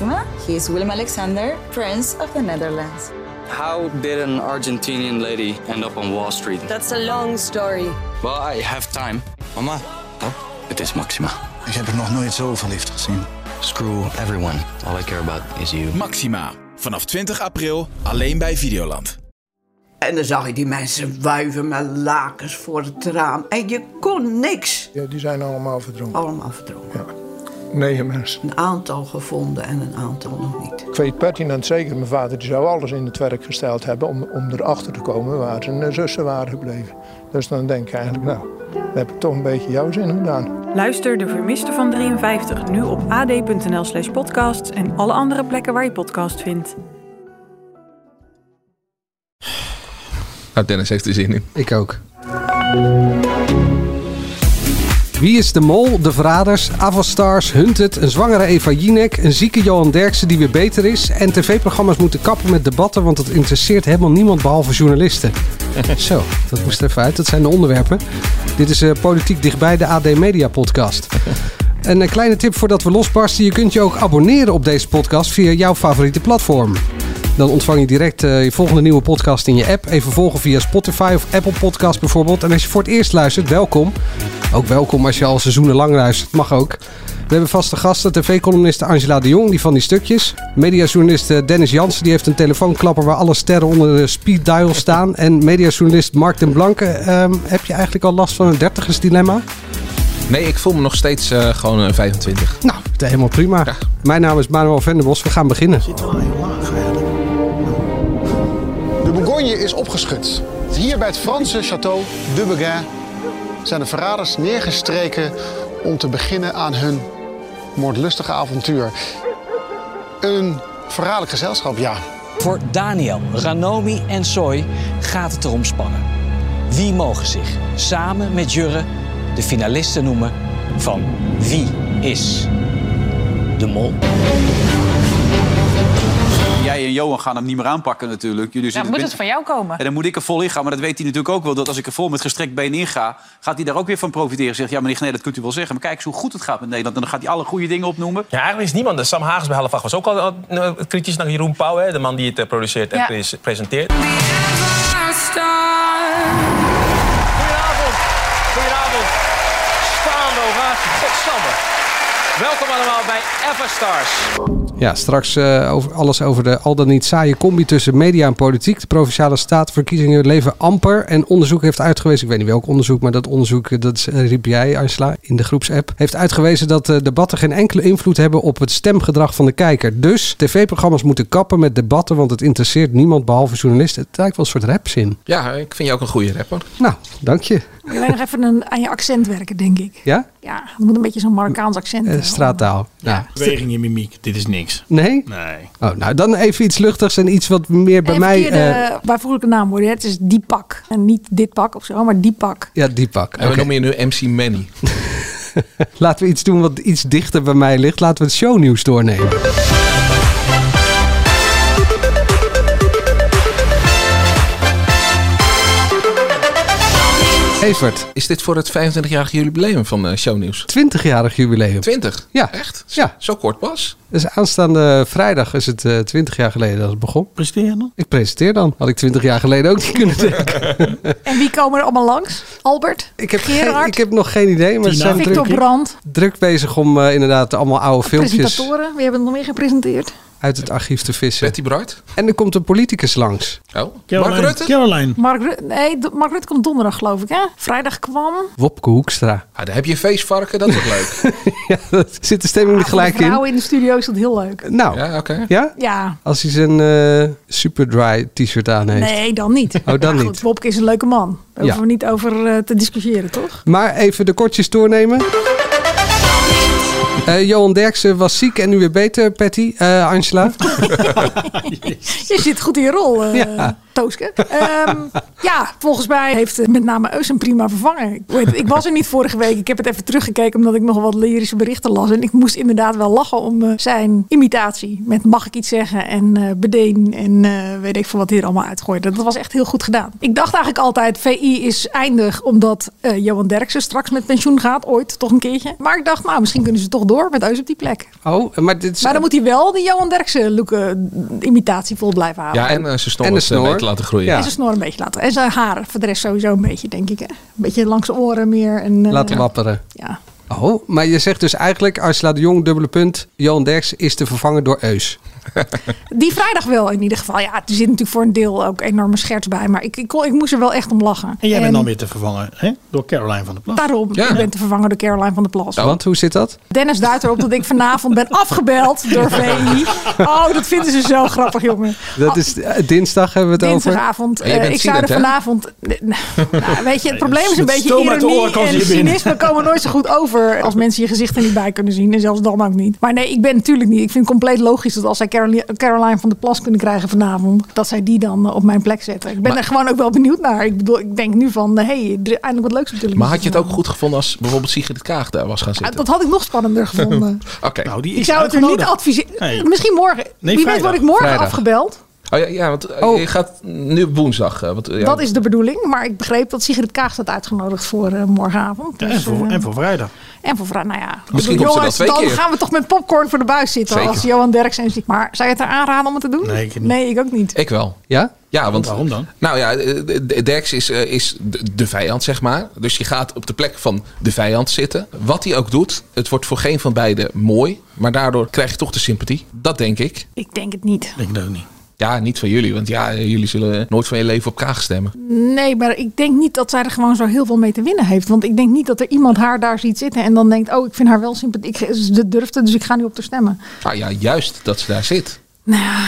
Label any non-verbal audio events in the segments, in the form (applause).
Maxima. He is Willem Alexander, Prince of the Netherlands. How did an Argentinian lady end up on Wall Street? That's a long story. Well, I have time. Mama, Oh, het is Maxima. ik heb er nog nooit zo verliefd gezien. Screw everyone. All I care about is you. Maxima. Vanaf 20 april alleen bij Videoland. En dan zag je die mensen wuiven met lakens voor het raam. En je kon niks. Ja, die zijn allemaal verdronken. Allemaal verdronken. Negen mensen. Een aantal gevonden en een aantal nog niet. Ik weet pertinent zeker, mijn vader die zou alles in het werk gesteld hebben om, om erachter te komen waar zijn zussen waren gebleven. Dus dan denk ik eigenlijk, nou, dan heb ik toch een beetje jouw zin gedaan. Luister De Vermiste van 53 nu op ad.nl slash podcasts en alle andere plekken waar je podcast vindt. Nou, Dennis heeft er zin in. Ik ook. Wie is de mol, de verraders, Avastars, Hunted, een zwangere Eva Jinek, een zieke Johan Derksen die weer beter is en tv-programma's moeten kappen met debatten, want het interesseert helemaal niemand behalve journalisten. (laughs) Zo, dat moest er even uit. Dat zijn de onderwerpen. Dit is eh, Politiek Dichtbij, de AD Media podcast. (laughs) Een eh, kleine tip voordat we losbarsten. Je kunt je ook abonneren op deze podcast via jouw favoriete platform. Dan ontvang je direct eh, je volgende nieuwe podcast in je app. Even volgen via Spotify of Apple Podcast bijvoorbeeld. En als je voor het eerst luistert, welkom. Ook welkom als je al seizoenen lang luistert. Mag ook. We hebben vaste gasten. TV-columniste Angela de Jong, die van die stukjes. Mediajournalist eh, Dennis Jansen, die heeft een telefoonklapper waar alle sterren onder de speed dial staan. En mediajournalist Mark den Blanke. Ehm, heb je eigenlijk al last van een dertigersdilemma? Nee, ik voel me nog steeds eh, gewoon eh, 25. Nou, helemaal prima. Mijn naam is Manuel Venderbos. We gaan beginnen. De Bourgogne is opgeschud. Hier bij het Franse château de Beguin zijn de verraders neergestreken om te beginnen aan hun moordlustige avontuur. Een verraderlijk gezelschap, ja. Voor Daniel, Ranomi en Soy gaat het erom spannen. Wie mogen zich samen met Jurre de finalisten noemen van Wie is de Mol? Jij en Johan gaan hem niet meer aanpakken natuurlijk. Jullie Ja, moet binnen- het van jou komen? En dan moet ik er vol in gaan. Maar dat weet hij natuurlijk ook wel. Dat als ik er vol met gestrekt been in ga... gaat hij daar ook weer van profiteren. Zegt, ja meneer Genee, dat kunt u wel zeggen. Maar kijk eens hoe goed het gaat met Nederland. En dan gaat hij alle goede dingen opnoemen. Ja, eigenlijk is niemand. Sam Hagens bij Hallevach was ook al uh, kritisch naar Jeroen Pauw, hè, de man die het eh, produceert en Ja. pres- presenteert. Goedenavond. Goedenavond. Staande ovatie. Godsamme. Welkom allemaal bij Everstars. Ja, straks eh, over, alles over de al dan niet saaie combi tussen media en politiek. De Provinciale Statenverkiezingen leven amper. En onderzoek heeft uitgewezen, ik weet niet welk onderzoek, maar dat onderzoek, eh, dat is, eh, riep jij, Angela, in de groepsapp, heeft uitgewezen dat eh, debatten geen enkele invloed hebben op het stemgedrag van de kijker. Dus tv-programma's moeten kappen met debatten, want het interesseert niemand behalve journalisten. Het lijkt wel een soort rapzin. Ja, ik vind je ook een goede rapper. Nou, dank je. Moet je alleen nog even een, aan je accent werken, denk ik. Ja? Ja, het moet een beetje zo'n Marokkaans accent hebben. Straattaal. Ja. Beweging in mimiek, dit is niks. Nee? Nee. Oh, nou, dan even iets luchtigs en iets wat meer bij mij... verkeerde eh, bijvoeglijke naamwoorden. hè. Het is die pak. En niet dit pak of zo, maar die pak. ja, die pak. En we Oké. noemen je nu MC Manny. (laughs) Laten we iets doen wat iets dichter bij mij ligt. Laten we het shownieuws doornemen. Evert, Is dit voor het 25-jarig jubileum van eh, Shownieuws? 20-jarig jubileum. 20? Ja. Echt? Ja. Zo kort pas? Dus aanstaande vrijdag is het eh 20 jaar geleden dat het begon. Presteer je dan? Ik presenteer dan. Had ik 20 jaar geleden ook niet kunnen (laughs) denken. En wie komen er allemaal langs? Albert? ik, heb geen- Gerard? ik heb nog geen idee, maar ze zijn Victor druk, Brandt? druk bezig om eh, inderdaad allemaal oude filmpjes Presentatoren? Wie hebben er nog meer gepresenteerd? Uit het archief te vissen. Betty Bright? En er komt een politicus langs. Oh, Mark Caroline. Rutte? Caroline. Mark Rutte, nee, d- Mark Rutte komt donderdag geloof ik hè? Vrijdag kwam. Wopke Hoekstra. Ah, daar heb je feestvarken, dat wordt (laughs) leuk. ja, dat zit de stemming er Voor gelijk de in. vrouwen in de studio is dat heel leuk. Nou, Ja, oké. ja? Ja, Als hij zijn eh super dry t-shirt aan heeft. nee, dan niet. Oh, dan niet. Goed, Wopke is een leuke man. Daar Ja. hoeven we niet over eh, te discussiëren, toch? Maar even de kortjes doornemen. Eh, Johan Derksen was ziek en nu weer beter, Patty. Eh, Angela. (laughs) (laughs) Je zit goed in je rol. eh. Ja. Tooske. Ehm, ja, volgens mij heeft met name Eus een prima vervanger. Ik, weet, ik was er niet vorige week. Ik heb het even teruggekeken omdat ik nog wat lyrische berichten las. En ik moest inderdaad wel lachen om eh, zijn imitatie. Met mag ik iets zeggen en eh bedeen en eh, weet ik veel wat hij er allemaal uitgooide. Dat was echt heel goed gedaan. Ik dacht eigenlijk altijd, VI is eindig omdat eh, Johan Derksen straks met pensioen gaat. Ooit, toch een keertje. Maar ik dacht, nou, misschien kunnen ze toch door met Eus op die plek. Oh, maar dit is... Maar dan moet hij wel die Johan Derksen look, imitatie vol blijven houden. Ja, en snor En de snor. Laten groeien. En zijn snor een beetje laten. En zijn haren voor de rest sowieso een beetje, denk ik. Hè? Een beetje langs de oren meer. En, eh, Laten wapperen. Ja. Oh, maar je zegt dus eigenlijk, Angela de Jong, dubbele punt, Johan Derks is te vervangen door Eus. (laughs) Die vrijdag wel in ieder geval. Ja, er zit natuurlijk voor een deel ook enorme scherts bij. Maar ik, ik, kon- ik moest er wel echt om lachen. En jij bent dan weer te vervangen hè? door Caroline van der Plas. Daarom, ik ben te vervangen door Caroline van der Plas. Want, hoe zit dat? Dennis duidt erop dat ik vanavond ben afgebeld door VI. (laughs) Oh, dat vinden ze zo grappig, jongen. Dat is eh, dinsdag hebben we het over. Dinsdagavond. Eh, ik zou er vanavond. (laughs) Nou, weet je, het probleem is een beetje ironie en cynisme komen nooit zo goed over als mensen je gezicht er niet bij kunnen zien. En zelfs dan ook niet. Maar nee, ik ben natuurlijk niet. Ik vind het compleet logisch dat als zij Caroline van der Plas kunnen krijgen vanavond, dat zij die dan eh, op mijn plek zetten. Ik ben Maar- er gewoon ook wel benieuwd naar. Ik bedoel, ik denk nu van, hé, hey, er is eindelijk wat leuks op televisie. Maar had je het ook goed gevonden als bijvoorbeeld Sigrid Kaag daar was gaan Ah, zitten? Dat had ik nog spannender gevonden. (laughs) Oké. Nou, die ik zou het er niet adviseren. Nee. Misschien morgen. Nee, Wie weet word ik morgen Vrijdag. afgebeld. Oh ja, ja want eh, je gaat nu op woensdag. eh, want, eh, ja, Dat is de bedoeling. Maar ik begreep dat Sigrid Kaag staat uitgenodigd voor eh, morgenavond. Ja, en, Dus, voor, en voor vrijdag. En voor vrijdag, nou ja. Misschien Ik bedoel, komt ze wel jongens, twee dan keer. gaan we toch met popcorn voor de buis zitten Zeker. als Johan Derksen ziet. Maar zou je het er aanraden om het te doen? Nee, ik niet. Nee, ik ook niet. Ik wel. Ja? Ja, want Waarom dan? Nou ja, de- Derks is, is de, de vijand, zeg maar. Dus je gaat op de plek van de vijand zitten. Wat hij ook doet, het wordt voor geen van beiden mooi. Maar daardoor krijg je toch de sympathie. Dat denk ik. Ik denk het niet. Ik denk ook niet. Ja, niet van jullie. Want ja, jullie zullen nooit van je leven op Kaag stemmen. Nee, maar ik denk niet dat zij er gewoon zo heel veel mee te winnen heeft. Want ik denk niet dat er iemand haar daar ziet zitten en dan denkt... oh, ik vind haar wel sympathiek. Ze durft het, dus ik ga nu op haar stemmen. Nou ja, juist dat ze daar zit. Nou ja,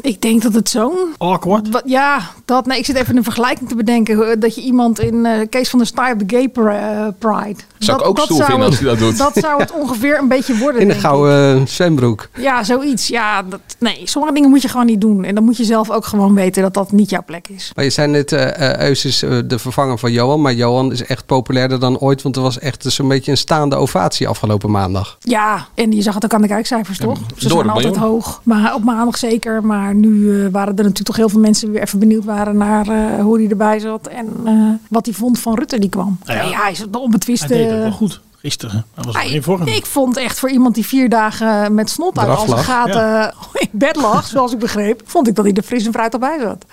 ik denk dat het zo'n... Awkward? Wat, ja, dat, nee, ik zit even een vergelijking te bedenken. eh, Dat je iemand in eh Kees van der Staaij op de Gay eh, Pride... Zou ik ook stoer zou vinden als hij dat doet. Dat zou het (laughs) ongeveer een beetje worden, In ik. gouden eh, zwembroek. Ja, zoiets. Ja, dat, nee, sommige dingen moet je gewoon niet doen. En dan moet je zelf ook gewoon weten dat dat niet jouw plek is. Maar je zei net, eh eh, Eus is eh, de vervanger van Johan. Maar Johan is echt populairder dan ooit. Want er was echt zo'n beetje een staande ovatie afgelopen maandag. Ja, en je zag het ook aan de kijkcijfers, toch? Ze door zijn altijd miljoen. hoog. Maar op maandag zeker. Maar nu eh, waren er natuurlijk toch heel veel mensen die weer even benieuwd waren naar eh, hoe hij erbij zat. En eh, wat hij vond van Rutte die kwam. Nou ja, ja, hij is de onbetwiste... Hij deed het wel goed gisteren. Hij was vorm. ik vond echt voor iemand die vier dagen met snot uit Eraf al zijn lag, gaten ja. (laughs) in bed lag, zoals ik begreep, vond ik dat hij er fris en fruit al bij zat.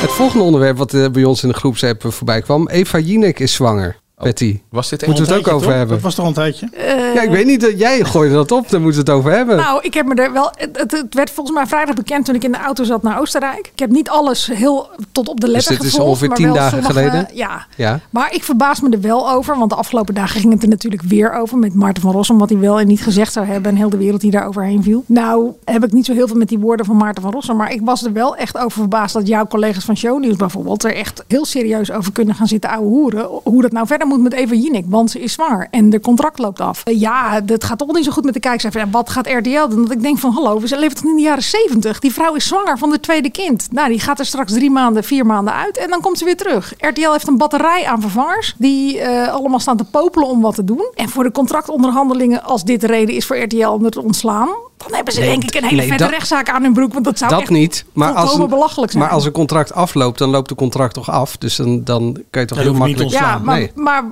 Het volgende onderwerp wat bij ons in de groepsapp voorbij kwam. Eva Jinek is zwanger. Betty. Was dit Moeten we het ook over hebben? Dat was toch een tijdje? Ja, ik weet niet. dat Jij gooide dat op. Daar moeten we het over hebben. Nou, ik heb me er wel. Het, het- werd volgens mij vrijdag bekend toen ik in de auto zat naar Oostenrijk. Ik heb niet alles heel tot op de letter Dus dit is gevolgd, ongeveer maar tien dagen sommige- geleden? Ja. Ja. Maar ik verbaas me er wel over, want de afgelopen dagen ging het er natuurlijk weer over met Maarten van Rossum, wat hij wel en niet gezegd zou hebben en heel de wereld die daar overheen viel. Nou, heb ik niet zo heel veel met die woorden van Maarten van Rossum, maar ik was er wel echt over verbaasd dat jouw collega's van Shownieuws bijvoorbeeld er echt heel serieus over kunnen gaan zitten ouwe hoeren. Hoe dat nou verder moet met Eva Jinek, want ze is zwanger en de contract loopt af. Eh, Ja, dat gaat toch niet zo goed met de kijkcijfers. En wat gaat RTL doen? Dat ik denk van, hallo, we leven toch in de jaren 70? Die vrouw is zwanger van de tweede kind. Nou, die gaat er straks drie maanden, vier maanden uit en dan komt ze weer terug. RTL heeft een batterij aan vervangers die eh, allemaal staan te popelen om wat te doen. En voor de contractonderhandelingen, als dit de reden is voor RTL om het te ontslaan, dan hebben ze Nee, denk ik een hele nee, vette dat- rechtszaak aan hun broek. Want dat zou dat echt niet. Maar als, een, belachelijk zijn. maar als een contract afloopt, dan loopt de contract toch af. Dus dan, dan kan je toch Ja, heel makkelijk... ja, maar, nee. maar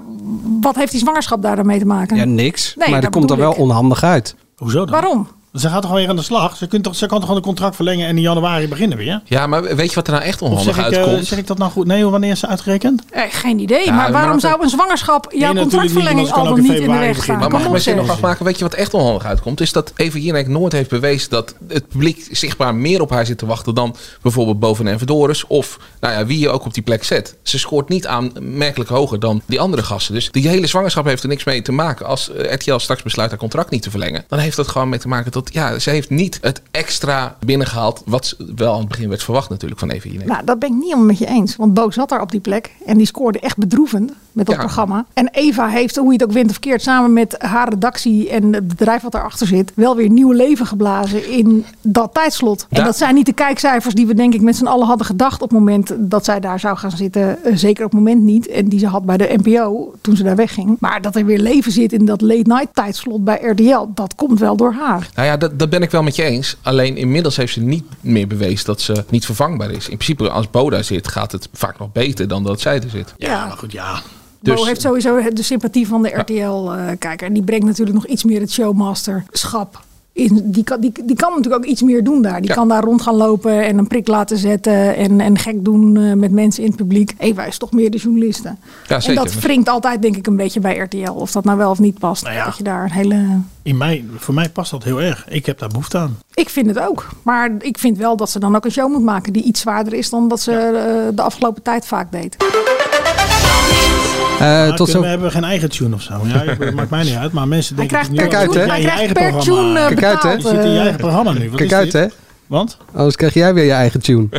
wat heeft die zwangerschap daar dan mee te maken? ja, niks. Nee, maar dat dat komt er wel ik. onhandig uit. Hoezo dan? Waarom? Ze gaat toch gewoon weer aan de slag? Ze, kunt toch, ze kan toch gewoon een contract verlengen en in januari beginnen weer? Ja, maar weet je wat er nou echt onhandig zeg ik, eh, uitkomt? zeg ik dat nou goed? Nee, wanneer is ze uitgerekend? Eh, geen idee. Ja, maar waarom zou een zwangerschap jouw contractverlenging al dan niet in de weg staan? Maar mag ik zin nog afmaken? Weet je wat echt onhandig uitkomt? Is dat Eva Jinek nooit heeft bewezen dat het publiek zichtbaar meer op haar zit te wachten dan bijvoorbeeld boven en Verdoris. Of nou ja, wie je ook op die plek zet. Ze scoort niet aanmerkelijk hoger dan die andere gasten. Dus die hele zwangerschap heeft er niks mee te maken. Als eh, RTL straks besluit haar contract niet te verlengen, dan heeft dat gewoon mee te maken dat Ja, ze heeft niet het extra binnengehaald... wat wel aan het begin werd verwacht natuurlijk van Eva Jinek. Nou, dat ben ik niet helemaal met je eens. Want Bo zat daar op die plek en die scoorde echt bedroevend met dat Ja. programma. En Eva heeft, hoe je het ook wint of keert, samen met haar redactie en het bedrijf wat daarachter zit, wel weer nieuw leven geblazen in dat tijdslot. En dat zijn niet de kijkcijfers die we denk ik met z'n allen hadden gedacht op het moment dat zij daar zou gaan zitten. Eh, zeker op het moment niet. En die ze had bij de NPO toen ze daar wegging. Maar dat er weer leven zit in dat late night tijdslot bij RTL, dat komt wel door haar. Nou ja, dat, dat ben ik wel met je eens. Alleen inmiddels heeft ze niet meer bewezen dat ze niet vervangbaar is. In principe, als Boda zit, gaat het vaak nog beter dan dat zij er zit. Ja, maar goed, ja. Bo Dus- heeft sowieso de sympathie van de RTL-kijker. en die brengt natuurlijk nog iets meer het showmasterschap. In, die, kan, die, die kan natuurlijk ook iets meer doen daar. Die Ja. kan daar rond gaan lopen en een prik laten zetten. En, en gek doen eh, met mensen in het publiek. Eva is toch meer de journaliste. Ja, en dat wringt altijd denk ik een beetje bij RTL. Of dat nou wel of niet past. Nou ja. Dat je daar een hele... In mij, voor mij past dat heel erg. Ik heb daar behoefte aan. Ik vind het ook. Maar ik vind wel dat ze dan ook een show moet maken die iets zwaarder is dan dat ze eh, de afgelopen tijd vaak deed. Eh, Maar tot zo. We hebben geen eigen tune of zo. Ja, dat maakt mij niet uit. Maar mensen denken krijgt het nu per tune- hij krijgt per programma. tune, eh, Kijk uit, hè? Je zit in je eigen programma nu. Wat Kijk uit, hè? Want? Anders krijg jij weer je eigen tune. (laughs) (laughs)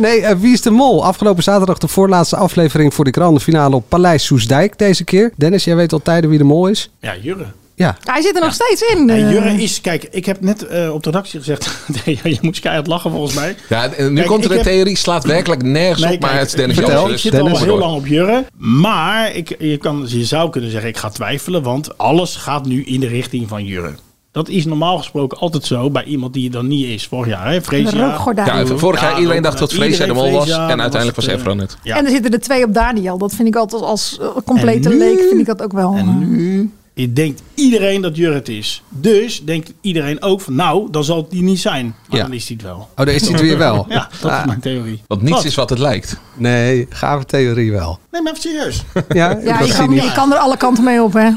nee, eh, Wie is de Mol? Afgelopen zaterdag de voorlaatste aflevering voor de grande finale op Paleis Soesdijk deze keer. Dennis, jij weet al tijden wie de Mol is? Ja, Jurre. Ja. Hij zit er nog steeds in. Nee, eh. Jurre is, kijk, ik heb net eh, op de redactie gezegd, (laughs) ja, je moet keihard lachen volgens mij. Ja, nu Kijk, komt er een heb- theorie, slaat werkelijk nergens Nee, op, maar kijk, het is Dennis ik- Jansen. Ik zit al Dennis heel door. lang op Jurre. Maar ik, je, kan, je zou kunnen zeggen, ik ga twijfelen. Want alles gaat nu in de richting van Jurre. Dat is normaal gesproken altijd zo bij iemand die er dan niet is. Vorig jaar, hè? Freesia. Ja, vorig jaar iedereen dacht dat eh, Freesia de mol was en uiteindelijk was het, eh, Efron het. Ja. En er zitten er twee op Daniel. Dat vind ik altijd als eh, complete leek. Vind ik dat ook wel. En nu je denkt iedereen dat Jurre het is. Dus denkt iedereen ook van, nou, dan zal het die niet zijn. Maar Ja. dan is hij het wel. Oh, daar is hij het weer wel. (laughs) Ja, dat Ah. is mijn theorie. Want niets Wat? is wat het lijkt. Nee, gave theorie wel. Nee, maar even serieus. (laughs) Ja, Ja, dat je zie kan, niet. je kan er alle kanten mee op, hè?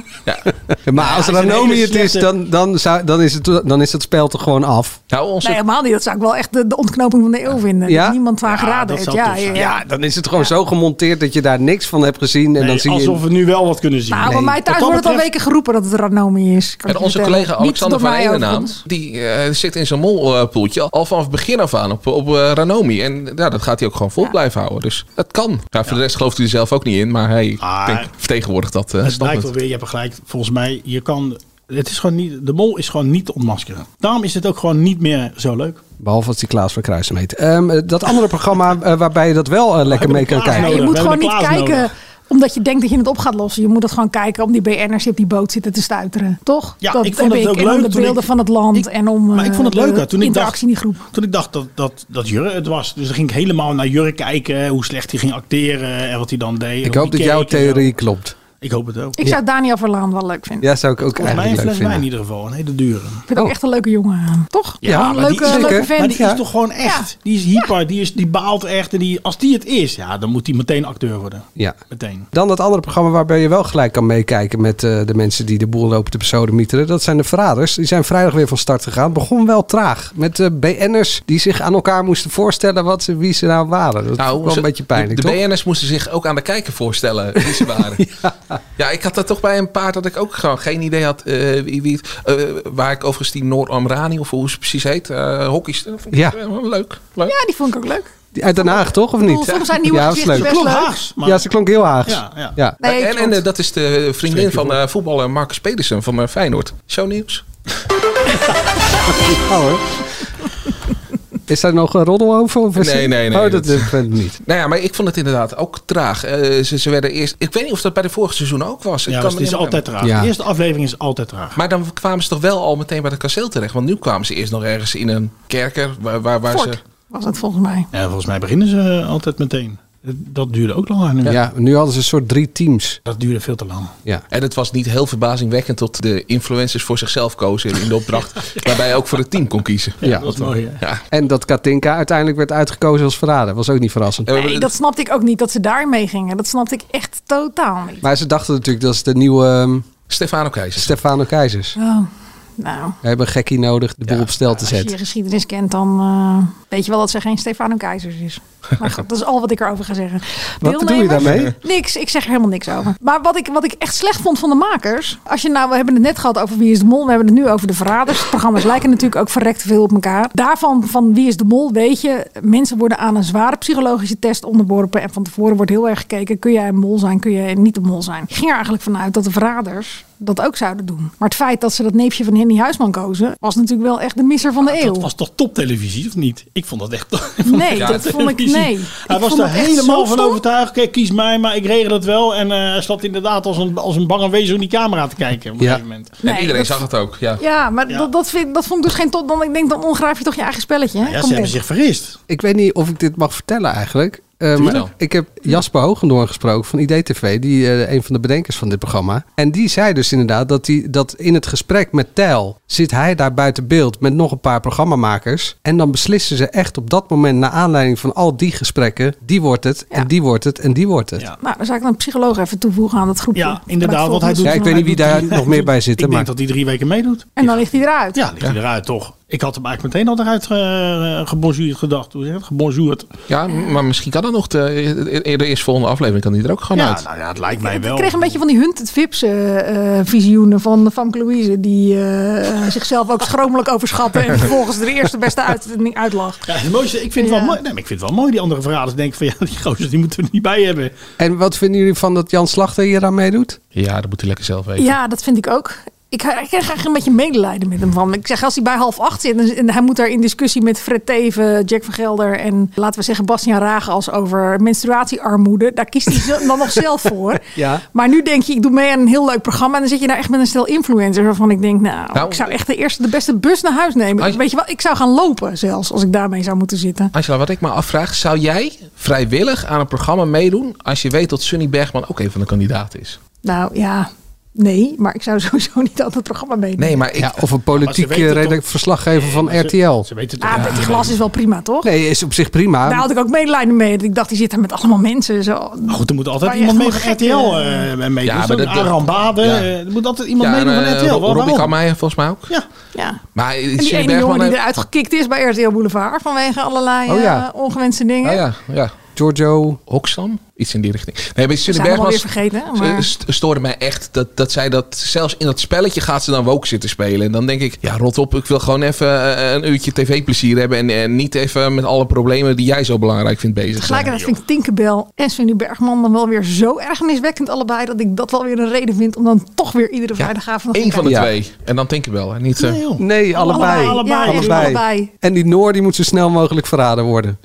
Maar als hij is een Ranomi het is, dan, dan, zou, dan, is het, dan is het spel toch gewoon af. Nou, onze... Nee, helemaal niet. Dat zou ik wel echt de, de ontknoping van de eeuw vinden. Ja? Dat niemand waar Ja, geraden dat heeft. Ja, ja, ja. Ja, dan is het gewoon zo gemonteerd dat je daar niks van hebt gezien. En Nee, dan zie je... alsof we nu wel wat kunnen zien. Nou, bij Nee. mij thuis wordt het al weken geroepen dat het Ranomi is. Kan En onze vertellen. collega Alexander van overigens. die eh, zit in zijn molpoeltje al vanaf het begin af aan op, op eh, Ranomi. En ja, dat gaat hij ook gewoon vol blijven houden. Dus dat kan. Ja, voor de rest gelooft hij er zelf ook niet in, maar hij denk, vertegenwoordigt dat eh Het blijkt wel weer, je hebt gelijk. Volgens mij, je kan... Het is gewoon niet, de mol is gewoon niet te ontmaskeren. Daarom is het ook gewoon niet meer zo leuk. Behalve als die Klaas van Kruisen heet. Ehm, eh, dat andere programma eh, waarbij je dat wel eh, lekker mee kan kijken. Ja, je nodig. moet gewoon niet kijken nodig. Omdat je denkt dat je het op gaat lossen. Je moet het gewoon kijken om die BN'ers die op die boot zitten te stuiteren. Toch? Ja, dat ik vond het ook en om leuk de beelden ik- van het land en om Maar ik eh, vond het de leuker toen ik dacht, interactie in die groep. toen ik dacht dat, dat, dat Jurre het was. Dus dan ging ik helemaal naar Jurre kijken. Hoe slecht hij ging acteren en wat hij dan deed. Ik hoop dat jouw theorie klopt. Ik hoop het ook. Ik zou Daniel Verlaan wel leuk vinden. Ja, zou ik ook Volgens mij een fles wijn in vinden. ieder geval. Een hele dure. Ik vind ook echt een leuke jongen. Toch? Ja, een maar die, leuke, leuke vent. maar die Ja. is toch gewoon echt. Die is hyper. Die, is, die baalt echt. En die, als die het is, ja, dan moet hij meteen acteur worden. Ja. Meteen. Dan dat andere programma waarbij je wel gelijk kan meekijken met eh, de mensen die de boel lopen te besodemieteren. Dat zijn de Verraders. Die zijn vrijdag weer van start gegaan. Begon wel traag. Met de BN'ers die zich aan elkaar moesten voorstellen wat ze, wie ze nou waren. Dat wel ze- een beetje pijnlijk, de, toch? de BN'ers moesten zich ook aan de kijker voorstellen wie ze waren. (laughs) ja. Ik had dat toch bij een paar dat ik ook gewoon geen idee had eh, wie, wie het, eh, waar ik overigens die Noor Amrani of hoe ze precies heet, eh hockeyster, vond ik Ja. leuk. leuk. Ja, die vond ik ook leuk. Die Uit Den Haag, toch? Of niet? soms zijn nieuwe ja, gezichten leuk. best Klonk leuk. Haags. Maar Ja, ze klonk heel Haags. Ja, ja. Ja. Nee, en en dat is de vriendin van eh, voetballer Marcus Pedersen van Feyenoord. Shownieuws. Oh, hoor. Is daar nog een roddel over? Of is Nee, het- nee, nee, Oh, dat, dat- dat vind ik niet. Nou ja, maar ik vond het inderdaad ook traag. Eh, ze, ze werden eerst. Ik weet niet of dat bij de vorige seizoen ook was. Ik Ja, kan dus het is niet altijd traag. Ja. De eerste aflevering is altijd traag. Maar dan kwamen ze toch wel al meteen bij de kasteel terecht. Want nu kwamen ze eerst nog ergens in een kerker. Waar, waar, waar ze. Was het volgens mij. Ja, volgens mij beginnen ze altijd meteen. Dat duurde ook langer nu. Ja. nu hadden ze een soort drie teams. Dat duurde veel te lang. Ja. En het was niet heel verbazingwekkend tot de influencers voor zichzelf kozen in de opdracht. (laughs) waarbij je ook voor het team kon kiezen. Ja, dat mooi. hè? Ja. En dat Katinka uiteindelijk werd uitgekozen als verrader. Was ook niet verrassend. Nee, dat snapte ik ook niet dat ze daar mee gingen. Dat snapte ik echt totaal niet. Maar ze dachten natuurlijk dat is de nieuwe ehm, Stefano Keizer. Stefano Keizers. Oh. Nou, We hebben een gekkie nodig de boel op stel te als je zetten. je geschiedenis kent, dan eh, weet je wel dat ze geen Stefano Keizers is. (laughs) Maar goed, dat is al wat ik erover ga zeggen. Wat doe je daarmee? Niks, ik zeg er helemaal niks over. Maar wat ik, wat ik echt slecht vond van de makers. Als je nou, we hebben het net gehad over Wie is de Mol. We hebben het nu over de verraders. De programma's lijken natuurlijk ook verrekt veel op elkaar. Daarvan, van Wie is de Mol, weet je. Mensen worden aan een zware psychologische test onderworpen. En van tevoren wordt heel erg gekeken. Kun jij een mol zijn, kun jij niet een mol zijn. Ik ging er eigenlijk vanuit dat de verraders dat ook zouden doen. Maar het feit dat ze dat neefje van Henny Huisman kozen... was natuurlijk wel echt de misser van de eeuw. Dat was toch toptelevisie, of niet? Ik vond dat echt. (laughs) Nee, dat vond ik nee. Hij Ik was er helemaal van stom. overtuigd. Kijk, kies mij, maar ik regel het wel. En eh, hij zat inderdaad als een, als een bange wezen in die camera te kijken op een gegeven moment. En iedereen dat- zag het ook, ja. Ja, maar Dat, dat, vind, dat vond ik dus geen top. Dan, ik denk, dan ongrijp je toch je eigen spelletje. Hè? Ja, ze hebben zich vergist. Ik weet niet of ik dit mag vertellen eigenlijk. Eh, ik heb Jasper Hoogendoorn gesproken van IDTV, die eh, een van de bedenkers van dit programma. En die zei dus inderdaad dat, die, dat in het gesprek met Tijl zit hij daar buiten beeld met nog een paar programmamakers. En dan beslissen ze echt op dat moment, naar aanleiding van al die gesprekken, die wordt het, en die wordt het, en die wordt het. Ja, Nou, dan zou ik een psycholoog even toevoegen aan dat groepje. Ja, inderdaad. Want hij doet, ik weet niet wie daar nog meer bij zit. Ik maar... denk dat hij drie weken meedoet. En dan ligt hij eruit. Ja, ligt hij eruit toch. Ik had hem eigenlijk meteen al eruit uh, gebonjourd gedacht. Hoe zeg? Gebonjourd. Ja, maar misschien kan dat nog de, eerder eerst volgende aflevering kan die er ook gewoon ja, uit. Nou ja, het lijkt mij wel. Ik kreeg een beetje van die Hunted Vips eh, eh, visioenen van Famke Louise. Die eh, zichzelf ook schromelijk overschatten. En vervolgens de eerste beste uit, uitlag. Ja, het mooiste, ik vind het wel mooi. Nee, maar ik vind het wel mooi. Die andere verraders denken van ja, die gozer die moeten we niet bij hebben. En wat vinden jullie van dat Jan Slachter hier aan meedoet? Ja, dat moet hij lekker zelf weten. Ja, dat vind ik ook. Ik, ik krijg eigenlijk een beetje medelijden met hem van. Ik zeg, als hij bij half acht zit en, hij moet daar in discussie met Fred Teven, Jack van Gelder en laten we zeggen Bastiaan Ragas over menstruatiearmoede, daar kiest hij dan nog zelf (laughs) voor. Ja. Maar nu denk je, ik doe mee aan een heel leuk programma en dan zit je daar echt met een stel influencers waarvan ik denk, nou, Nou, ik zou echt de eerste, de beste bus naar huis nemen. Weet je wel, ik zou gaan lopen zelfs als ik daarmee zou moeten zitten. Angela, wat ik me afvraag, zou jij vrijwillig aan een programma meedoen als je weet dat Sunny Bergman ook een van de kandidaten is? Nou ja, nee, maar ik zou (laughs) sowieso niet aan het programma meedoen. Nee, maar ik, Ja, of een politiek toch- redelijk verslaggever van RTL. Ze weten Ah, Betty Glas is wel prima, toch? Nee, is op zich prima. Daar had ik ook medelijden mee. Ik dacht, die zit er met allemaal mensen. Zo. Maar goed, er moet altijd iemand mee van RTL gek, eh mee. Ja, Ja, maar dat- Aram Baden. ja. eh, Er moet altijd iemand meedoen en, van eh, RTL. Rob-? Robbie Kameijer volgens mij ook. Ja. Ja. Maar En die ene jongen die eruit gekikt is bij RTL Boulevard vanwege allerlei Oh eh, ongewenste dingen. Oh ja, ja. Giorgio. Hoxam? Iets in die richting. Nee, bij Sunny zijn hem Bergman alweer vergeten. Maar... st- stoorde mij echt dat, dat zij dat zelfs in dat spelletje gaat ze dan woke zitten spelen. En dan denk ik, ja rot op, ik wil gewoon even eh, een uurtje tv-plezier hebben. En, en niet even met alle problemen die jij zo belangrijk vindt bezig zijn. Tegelijkertijd vind ik Tinkerbell en Svenny Bergman dan wel weer zo erg miswekkend allebei... dat ik dat wel weer een reden vind om dan toch weer iedere vrijdagavond... Eén van de Ja. twee. En dan Tinkerbell. En niet, eh, Nee. Nee, allebei. Allebei. Allebei. Ja, allebei. En die Noor die moet zo snel mogelijk verraden worden.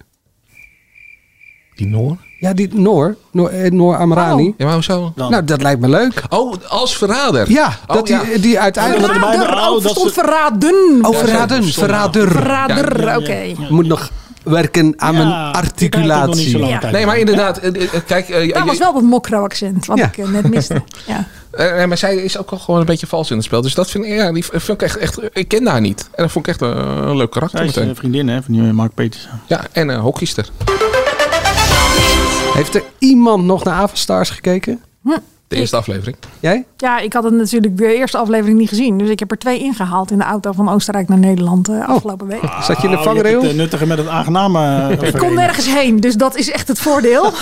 Die Noor. Ja, die Noor, Noor, eh, Noor Amrani. Oh. Ja, maar hoezo? Nou, dat lijkt me leuk. Oh, als verrader. Ja, Oh, dat ja. Die, die uiteindelijk... Verrader, Oh, oh, dat stond ze- verraden. Oh, verraden, verrader. Verrader, Ja, oké. ja. Moet nog werken aan Ja, mijn articulatie. Ja. Nee, maar inderdaad. eh, eh, Kijk, eh, Dat was wel dat mokro-accent wat Ja. ik net miste. (laughs) Ja. Eh, nee, maar zij is ook al gewoon een beetje vals in het spel. Dus dat vind ik, ja, die vind ik echt, echt, ik ken haar niet. En dat vond ik echt een, een leuk karakter Zij is meteen. een vriendin hè, van die Mark Peters. Ja, en een hockeyster. Heeft er iemand nog naar Avenstars gekeken? De eerste aflevering. Jij? ja, ik had het natuurlijk de eerste aflevering niet gezien. Dus ik heb er twee ingehaald in de auto van Oostenrijk naar Nederland eh, afgelopen week. Zat je in de Oh, vangrail? Het eh, nuttige met het aangename. eh, Ik kon nergens heen, dus dat is echt het voordeel. (laughs)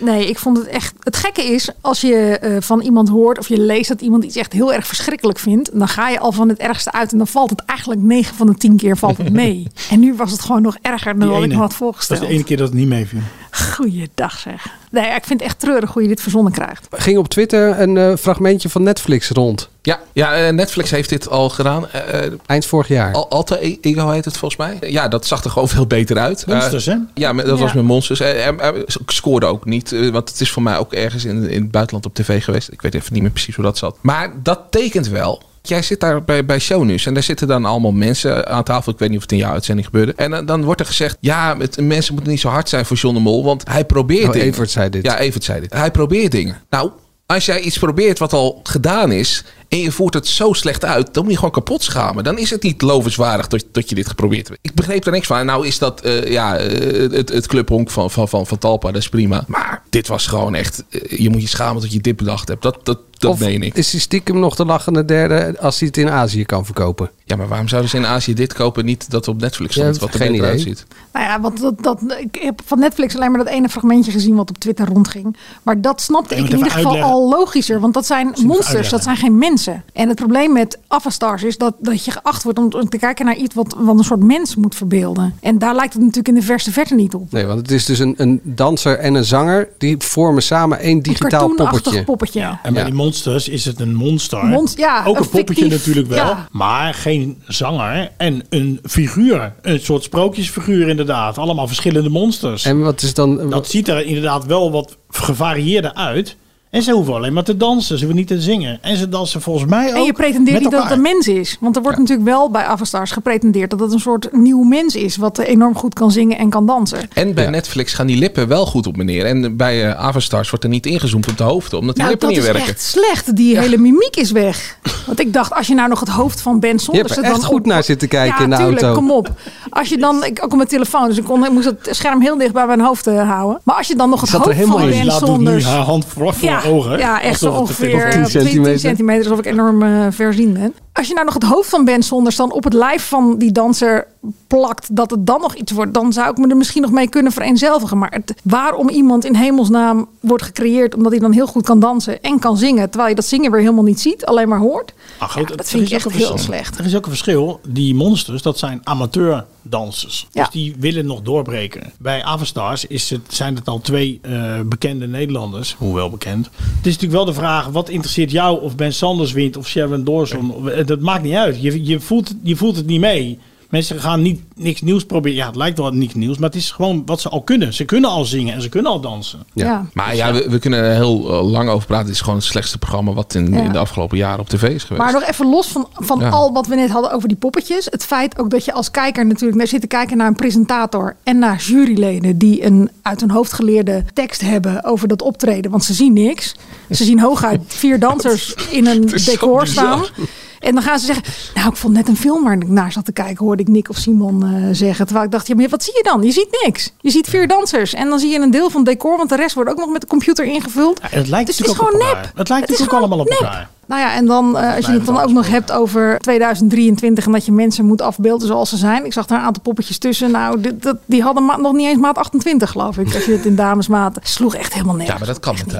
Nee, ik vond het echt. Het gekke is, als je eh, van iemand hoort of je leest dat iemand iets echt heel erg verschrikkelijk vindt, dan ga je al van het ergste uit en dan valt het eigenlijk 9 van de 10 keer valt het mee. (laughs) En nu was het gewoon nog erger dan Die wat ik me had Dat is voorgesteld. de ene keer dat het niet meeviel. Goeiedag zeg. Nee, ik vind het echt treurig hoe je dit verzonnen krijgt. Ging op Twitter een eh, fragmentje van Netflix rond. Ja, ja eh, Netflix heeft dit al gedaan. Eh, eh, Eind vorig jaar. Al, Alter Ego heet het volgens mij. Ja, dat zag er gewoon (laughs) veel beter uit. Monsters, hè? Ja, dat Ja. was met Monsters. Ik scoorde ook niet, want het is voor mij ook ergens in, in het buitenland op tv geweest. Ik weet even niet meer precies hoe dat zat. Maar dat tekent wel. Jij zit daar bij, bij Shownieuws en daar zitten dan allemaal mensen aan tafel. Ik weet niet of het in jouw uitzending gebeurde. En dan, dan wordt er gezegd, ja, het, mensen moeten niet zo hard zijn voor John de Mol, want hij probeert Oh, dingen. Evert zei dit. Ja, Evert zei dit. Hij probeert dingen. Nou, als jij iets probeert wat al gedaan is en je voert het zo slecht uit, dan moet je gewoon kapot schamen. Dan is het niet lovenswaardig dat, dat je dit geprobeerd hebt. Ik begreep er niks van. Nou is dat eh, ja, eh, het, het clubhonk van, van, van, van Talpa, dat is prima. Maar dit was gewoon echt, eh, je moet je schamen dat je dit bedacht hebt. Dat, dat Dat of meen ik. is hij stiekem nog de lachende derde als hij het in Azië kan verkopen? Ja, maar waarom zouden ze in Azië dit kopen? Niet dat op Netflix Ja, stond, wat er geen idee. uitziet. Nou ja, want dat, dat, ik heb van Netflix alleen maar dat ene fragmentje gezien wat op Twitter rondging. Maar dat snapte ik in ieder geval uitleggen. al logischer. Want dat zijn monsters, dat zijn geen mensen. En het probleem met Avastars is dat, dat je geacht wordt om, te kijken naar iets wat, wat een soort mens moet verbeelden. En daar lijkt het natuurlijk in de verste verte niet op. Nee, want het is dus een, een danser en een zanger. Die vormen samen één digitaal cartoonachtig poppetje. poppetje. En bij Ja. die monsters is het een monster. Monst- ja, Ook een, een poppetje fictief- natuurlijk wel. ja. Maar geen zanger. En een figuur. Een soort sprookjesfiguur inderdaad. Allemaal verschillende monsters. En wat is dan... Dat ziet er inderdaad wel wat gevarieerder uit. En ze hoeven alleen maar te dansen. Ze hoeven niet te zingen. En ze dansen volgens mij ook En je pretendeert met niet dat het een mens is. Want er wordt natuurlijk wel bij Avastars gepretendeerd dat het een soort nieuw mens is. Wat enorm goed kan zingen en kan dansen. En bij Netflix gaan die lippen wel goed op meneer. En bij Avastars wordt er niet ingezoomd op de hoofden, omdat die Nou, lippen dat niet is werken. echt slecht. Die hele mimiek is weg. Want ik dacht, als je nou nog het hoofd van Ben Je Sonders... hebt er echt dan goed op- naar zitten kijken ja, in de tuurlijk, auto. kom op. Als je dan, ik, ook op mijn telefoon, dus ik, kon, ik moest het scherm heel dicht bij mijn hoofd eh, houden. Maar als je dan nog het er hoofd helemaal van in. Ben Laat doet nu Sonders... haar hand vlak voor ja, ogen. Ja, echt zo ongeveer op 10 10 centimeter. centimeter. centimeter, alsof ik enorm eh verzien ben. Als je nou nog het hoofd van Ben Sonders dan op het lijf van die danser plakt, dat het dan nog iets wordt, dan zou ik me er misschien nog mee kunnen vereenzelvigen. Maar het, waarom iemand in hemelsnaam wordt gecreëerd omdat hij dan heel goed kan dansen en kan zingen, terwijl je dat zingen weer helemaal niet ziet, alleen maar hoort. Goed, Ja, dat vind ik echt heel verschil. slecht. Er is ook een verschil. Die monsters, dat zijn amateurdansers. Ja. Dus die willen nog doorbreken. Bij Avastars is het, zijn het al twee eh, bekende Nederlanders. Hoewel bekend. Het is natuurlijk wel de vraag, wat interesseert jou of Ben Sanders wint of Sharon Dawson? Dat maakt niet uit. Je, je, voelt, je voelt het niet mee. Mensen gaan niet niks nieuws proberen. Ja, het lijkt wel niks nieuws, maar het is gewoon wat ze al kunnen. Ze kunnen al zingen en ze kunnen al dansen. Ja. Maar ja, we, we kunnen er heel eh, lang over praten. Het is gewoon het slechtste programma wat in, Ja. in de afgelopen jaren op tv is geweest. Maar nog even los van, van Ja. al wat we net hadden over die poppetjes. Het feit ook dat je als kijker natuurlijk naar zit te kijken naar een presentator en naar juryleden die een uit hun hoofd geleerde tekst hebben over dat optreden. Want ze zien niks. Ze zien hooguit vier dansers (laughs) in een decor bizar. En dan gaan ze zeggen, nou ik vond net een film waar ik naar zat te kijken, hoorde ik Nick of Simon eh, zeggen. Terwijl ik dacht, ja, maar wat zie je dan? Je ziet niks. Je ziet vier dansers en dan zie je een deel van het decor, want de rest wordt ook nog met de computer ingevuld. En het lijkt Dus het is gewoon nep. elkaar. Het lijkt Het natuurlijk allemaal op elkaar. Nou ja, en dan eh, als je het dan ook nog hebt over 2023 en dat je mensen moet afbeelden zoals ze zijn. Ik zag daar een aantal poppetjes tussen. Nou, dit, dat, die hadden nog niet eens maat 28, geloof ik. Als je het in damesmaten. Sloeg echt helemaal ja, nergens. maar dat kan met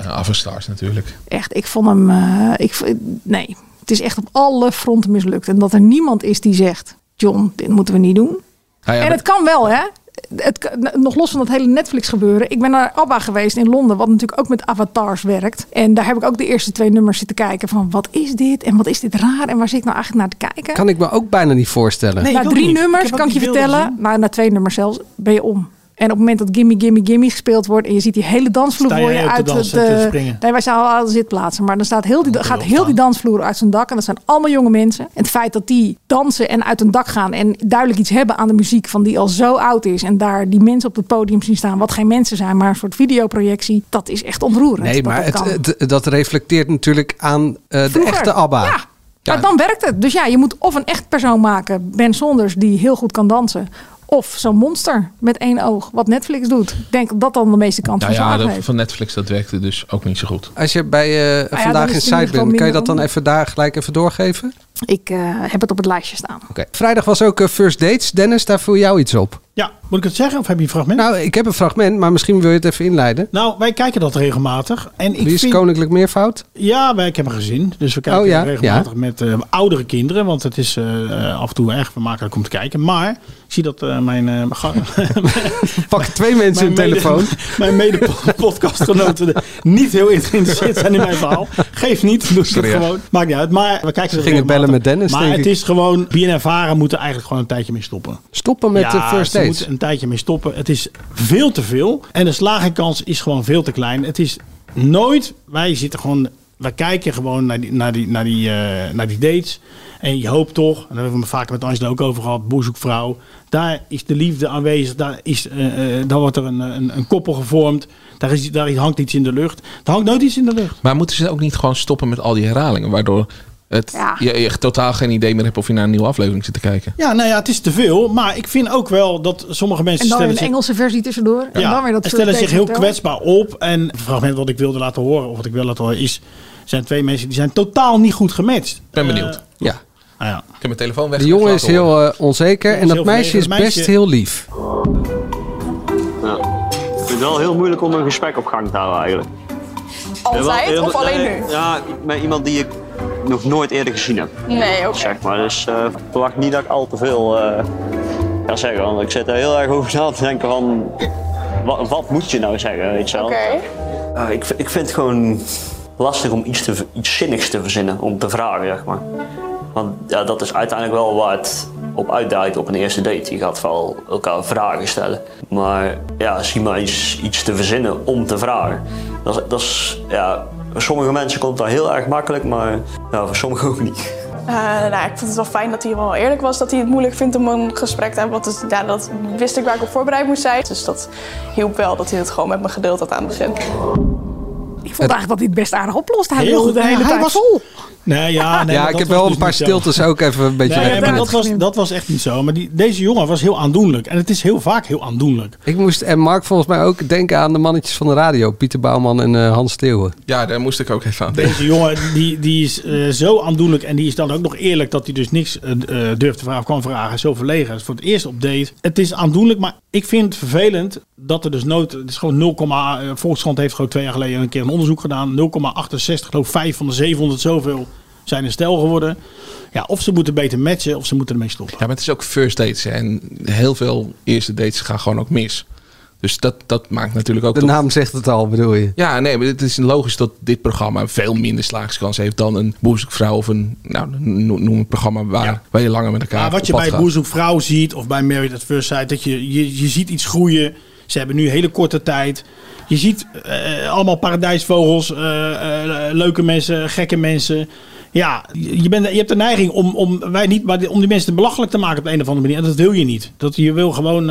uh, natuurlijk. Echt, ik vond hem. ik, nee, het is echt op alle fronten mislukt. En dat er niemand is die zegt: John, dit moeten we niet doen. Nou ja, en het kan wel, hè? Het, kan- nog los van dat hele Netflix gebeuren. Ik ben naar ABBA geweest in Londen, wat natuurlijk ook met avatars werkt. En daar heb ik ook de eerste twee nummers zitten kijken van wat is dit en wat is dit raar en waar zit ik nou eigenlijk naar te kijken. Kan ik me ook bijna niet voorstellen. Nee, na drie niet. Nummers kan ik je vertellen, maar na twee nummers zelfs ben je om. En op het moment dat Gimme Gimme Gimme gespeeld wordt en je ziet die hele dansvloer voor je uit het. te eh, nee, wij staan al zitplaatsen, maar dan staat heel die, gaat heel die dansvloer uit zijn dak en dat zijn allemaal jonge mensen. En het feit dat die dansen en uit een dak gaan en duidelijk iets hebben aan de muziek van die al zo oud is en daar die mensen op het podium zien staan, wat geen mensen zijn, maar een soort videoprojectie, dat is echt ontroerend. Nee, maar dat het, dat reflecteert natuurlijk aan eh, de echte ABBA. Ja, maar dan werkt het. Dus ja, je moet of een echt persoon maken, Ben Sonders, die heel goed kan dansen. Of zo'n monster met één oog, wat Netflix doet. Ik denk dat dat dan de meeste kans Nou van ja, de- heeft. van Netflix dat werkte dus ook niet zo goed. Als je bij eh, dan Vandaag in Site bent, kan je dat dan even daar gelijk even doorgeven? Ik eh, heb het op het lijstje staan. Oké. Vrijdag was ook eh, First Dates. Dennis, daar viel jou iets op. Ja, moet ik het zeggen of heb je een fragment? Nou, ik heb een fragment, maar misschien wil je het even inleiden. Nou, wij kijken dat regelmatig. En ik Wie is vind... Koninklijk Meervoud? Ja, wij, ik heb een gezin. Dus we kijken Oh, ja, regelmatig met eh, oudere kinderen. Want het is eh, af en toe erg vermakelijk om te kijken. Maar ik zie dat eh, mijn... eh, (laughs) Pak twee mensen mede- telefoon. (laughs) Mijn mede-podcastgenoten niet heel geïnteresseerd zijn in mijn verhaal. Geef niet, doe het gewoon. Maakt niet uit. Maar we kijken Ze gingen bellen met Dennis, Maar denk het ik. is gewoon... BNN-varen moeten eigenlijk gewoon een tijdje mee stoppen. Stoppen met ja, de First ze Dates. Moeten een tijdje mee stoppen. Het is veel te veel. En de slagingkans is gewoon veel te klein. Het is nooit... Wij zitten gewoon... Wij kijken gewoon naar die, naar die, naar die, eh, naar die dates. En je hoopt toch... En daar hebben we het vaker met Angela ook over gehad. Boerzoekvrouw. Daar is de liefde aanwezig. Daar, is, eh, eh, daar wordt er een, een, een koppel gevormd. Daar, is, daar hangt iets in de lucht. Er hangt nooit iets in de lucht. Maar moeten ze ook niet gewoon stoppen met al die herhalingen? Waardoor het, je, je echt totaal geen idee meer hebt of je naar een nieuwe aflevering zit te kijken. Ja, nou ja, het is te veel. Maar ik vind ook wel dat sommige mensen... En dan stellen een zich- Engelse versie tussendoor. En dan weer dat en stellen zich heel kwetsbaar op. En het fragment wat ik wilde laten horen, of wat ik wil laten horen, is... zijn twee mensen die zijn totaal niet goed gematcht. Ik ben benieuwd. Eh, Ja. nou ja. Ik heb mijn telefoon weg. De jongen is heel eh, onzeker en dat meisje is best Meisje- heel lief. Ja. Ik vind het wel heel moeilijk om een gesprek op gang te houden eigenlijk. Altijd Ja, wel- of alleen nee, nu? Ja, met iemand die ik nog nooit eerder gezien heb. Nee, oké. Zeg maar. Dus ik verwacht niet dat ik al te veel eh, ga zeggen. Want ik zit er heel erg over na te denken van... Wat, wat moet je nou zeggen, weet je wel? Oké. Eh, ik, ik vind het gewoon lastig om iets, te, iets zinnigs te verzinnen, om te vragen, zeg maar. Want ja, dat is uiteindelijk wel waar het op uitdraait op een eerste date. Je gaat vooral elkaar vragen stellen. Maar ja, zie maar iets, iets te verzinnen om te vragen. Dat, is- dat is, ja, voor sommige mensen komt dat heel erg makkelijk, maar voor sommigen ook niet. Eh, nou, ik vond het wel fijn dat hij wel eerlijk was dat hij het moeilijk vindt om een gesprek te hebben. Want het- ja, dat wist ik waar ik op voorbereid moest zijn. Dus dat hielp wel dat hij het gewoon met me gedeeld had aan het begin. Ik vond eigenlijk dat hij het best aardig oplost. Hij Heel wilde goed. de hele Hij tijd was- vol. Nee, ja, nee, Ja, ik heb wel dus een paar zo. stiltes ook even een beetje Nee, dat was, dat was echt niet zo. Maar die, deze jongen was heel aandoenlijk. En het is heel vaak heel aandoenlijk. Ik moest, en Mark volgens mij ook denken aan de mannetjes van de radio. Pieter Bouwman en eh, Hans Steeuwen. Ja, daar moest ik ook even aan denken. Deze jongen die, die is eh, zo aandoenlijk. En die is dan ook nog eerlijk dat hij dus niks eh, eh, durft te vragen of kan vragen. Zo verlegen. Is voor het eerst op date. Het is aandoenlijk, maar ik vind het vervelend dat er dus nooit... Het is gewoon 0, eh, Volkskrant heeft gewoon twee jaar geleden een keer een onderzoek gedaan. 0,68, geloof ik, 5 van de 700 zoveel zijn een stel geworden. Ja, of ze moeten beter matchen of ze moeten ermee stoppen. Ja, maar het is ook first dates. hè. En heel veel eerste dates gaan gewoon ook mis. Dus dat, dat maakt natuurlijk ook... De toch- naam zegt het al, bedoel je? Ja, nee, maar het is logisch dat dit programma veel minder slagingskans heeft dan een boezekvrouw of een, nou, no- noem een programma waar, waar je langer met elkaar Maar wat je bij gaat. Boer Zoekt Vrouw ziet, of bij Married at First Sight, dat je, je, je ziet iets groeien. Ze hebben nu hele korte tijd. Je ziet eh, allemaal paradijsvogels, eh, eh, leuke mensen, gekke mensen. Ja, je, bent, je hebt de neiging om, om, wij niet, maar om die mensen belachelijk te maken op de een of andere manier. En dat wil je niet. Dat, je wil gewoon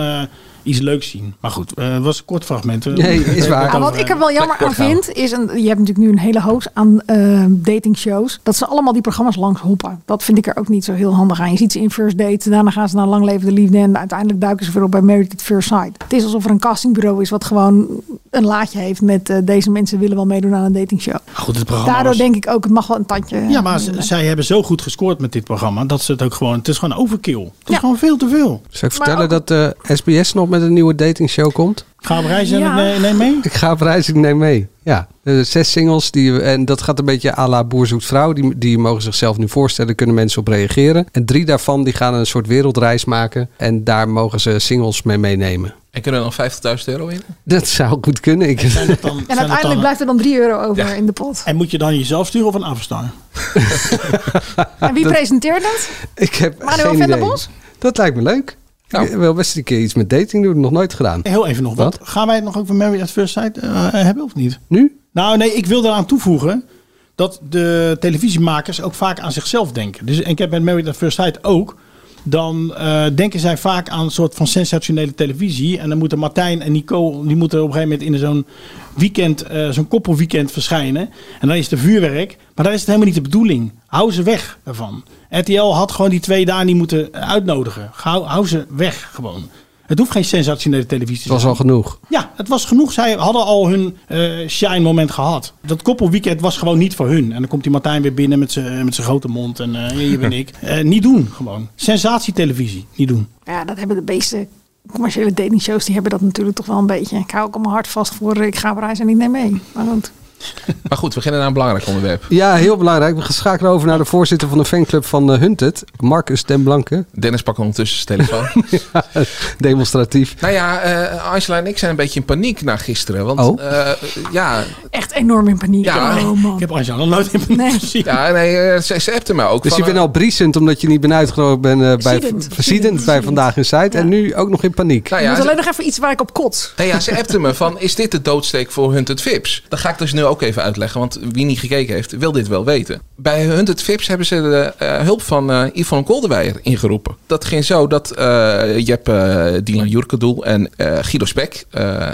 iets leuks zien. Maar goed, eh, het was een kort fragment. Nee, is waar. Wat ik er wel jammer aan vind, is, een, je hebt natuurlijk nu een hele hoos aan eh datingshows, dat ze allemaal die programma's langs hoppen. Dat vind ik er ook niet zo heel handig aan. Je ziet ze in First Date, daarna gaan ze naar Lang Leven de Liefde en uiteindelijk duiken ze weer op bij Married at First Sight. Het is alsof er een castingbureau is wat gewoon een laadje heeft met eh, deze mensen willen wel meedoen aan een datingshow. Goed, het programma Daardoor was- denk ik ook, het mag wel een tandje. Ja, maar zij hebben zo goed gescoord met dit programma dat ze het ook gewoon. Het is gewoon overkill. Het is gewoon veel te veel. Zal ik vertellen dat de SBS nog met een nieuwe datingshow komt? Ga op reis en Ja. neem, neem mee. Ik ga op reis, ik neem mee. Ja, zes singles die, en dat gaat een beetje à la Boer zoekt vrouw. Die, die mogen zichzelf nu voorstellen, kunnen mensen op reageren. En drie daarvan die gaan een soort wereldreis maken. En daar mogen ze singles mee meenemen. En kunnen er dan 50.000 euro in? Dat zou goed kunnen. Ik, En uiteindelijk blijft er dan 3 euro over in de pot. En moet je dan jezelf sturen of een afstaan? (laughs) En wie presenteert het? ik heb Manuel geen van der idee. Bos? Dat lijkt me leuk. Ik wil best een keer iets met dating doen. Nog nooit gedaan. Heel even nog wat. Gaan wij het nog over Married at First Sight eh, hebben of niet? Nu? Nou nee, ik wil eraan toevoegen dat de televisiemakers ook vaak aan zichzelf denken. Dus en ik heb met Married at First Sight ook. Dan eh, denken zij vaak aan een soort van sensationele televisie. En dan moeten Martijn en Nico, die moeten op een gegeven moment in zo'n weekend, eh, zo'n koppelweekend verschijnen. En dan is het vuurwerk. Maar dat is het helemaal niet de bedoeling. Hou ze weg daarvan. RTL had gewoon die twee daar niet moeten uitnodigen. Hou ze weg gewoon. Het hoeft geen sensationele televisie te Het was zijn. al genoeg. Ja, het was genoeg. Zij hadden al hun eh shine moment gehad. Dat koppelweekend was gewoon niet voor hun. En dan komt die Martijn weer binnen met zijn met zijn grote mond. En eh, hier ben (laughs) ik. Eh, niet doen, gewoon. Sensatietelevisie, niet doen. Ja, dat hebben de meeste commerciële datingshows, die hebben dat natuurlijk toch wel een beetje. Ik hou ook al mijn hart vast voor, ik ga op reis en ik neem mee. Maar goed. (laughs) Maar goed, we beginnen naar een belangrijk onderwerp. Ja, heel belangrijk. We schakelen over naar de voorzitter van de fanclub van uh, Hunted, Marcus den Blanke. Dennis pakt ondertussen zijn telefoon. (laughs) ja, demonstratief. Nou ja, uh, Angela en ik zijn een beetje in paniek na gisteren. Want oh. uh, ja... Echt enorm in paniek. Ja, oh, man. Ik heb Angela nog nooit in paniek nee. gezien. Ja, nee, ze, ze appte me ook. Dus van, je bent al briesend omdat je niet bent uitgenodigd bent uh, bij Ziedend bij Vandaag in Site. Ja. En nu ook nog in paniek. Nou ja, je moet alleen nog even iets waar ik op kots. Nee, ja, ze appte me van, is dit de doodsteek voor Hunted Vips? Dat ga ik dus nu ook even uitleggen, want wie niet gekeken heeft, wil dit wel weten. Bij Hunted Vips hebben ze de uh, hulp van uh, Yvonne Kolderweijer ingeroepen. Dat ging zo dat uh, je hebt Dylan Jurkendoel en Guido Spek,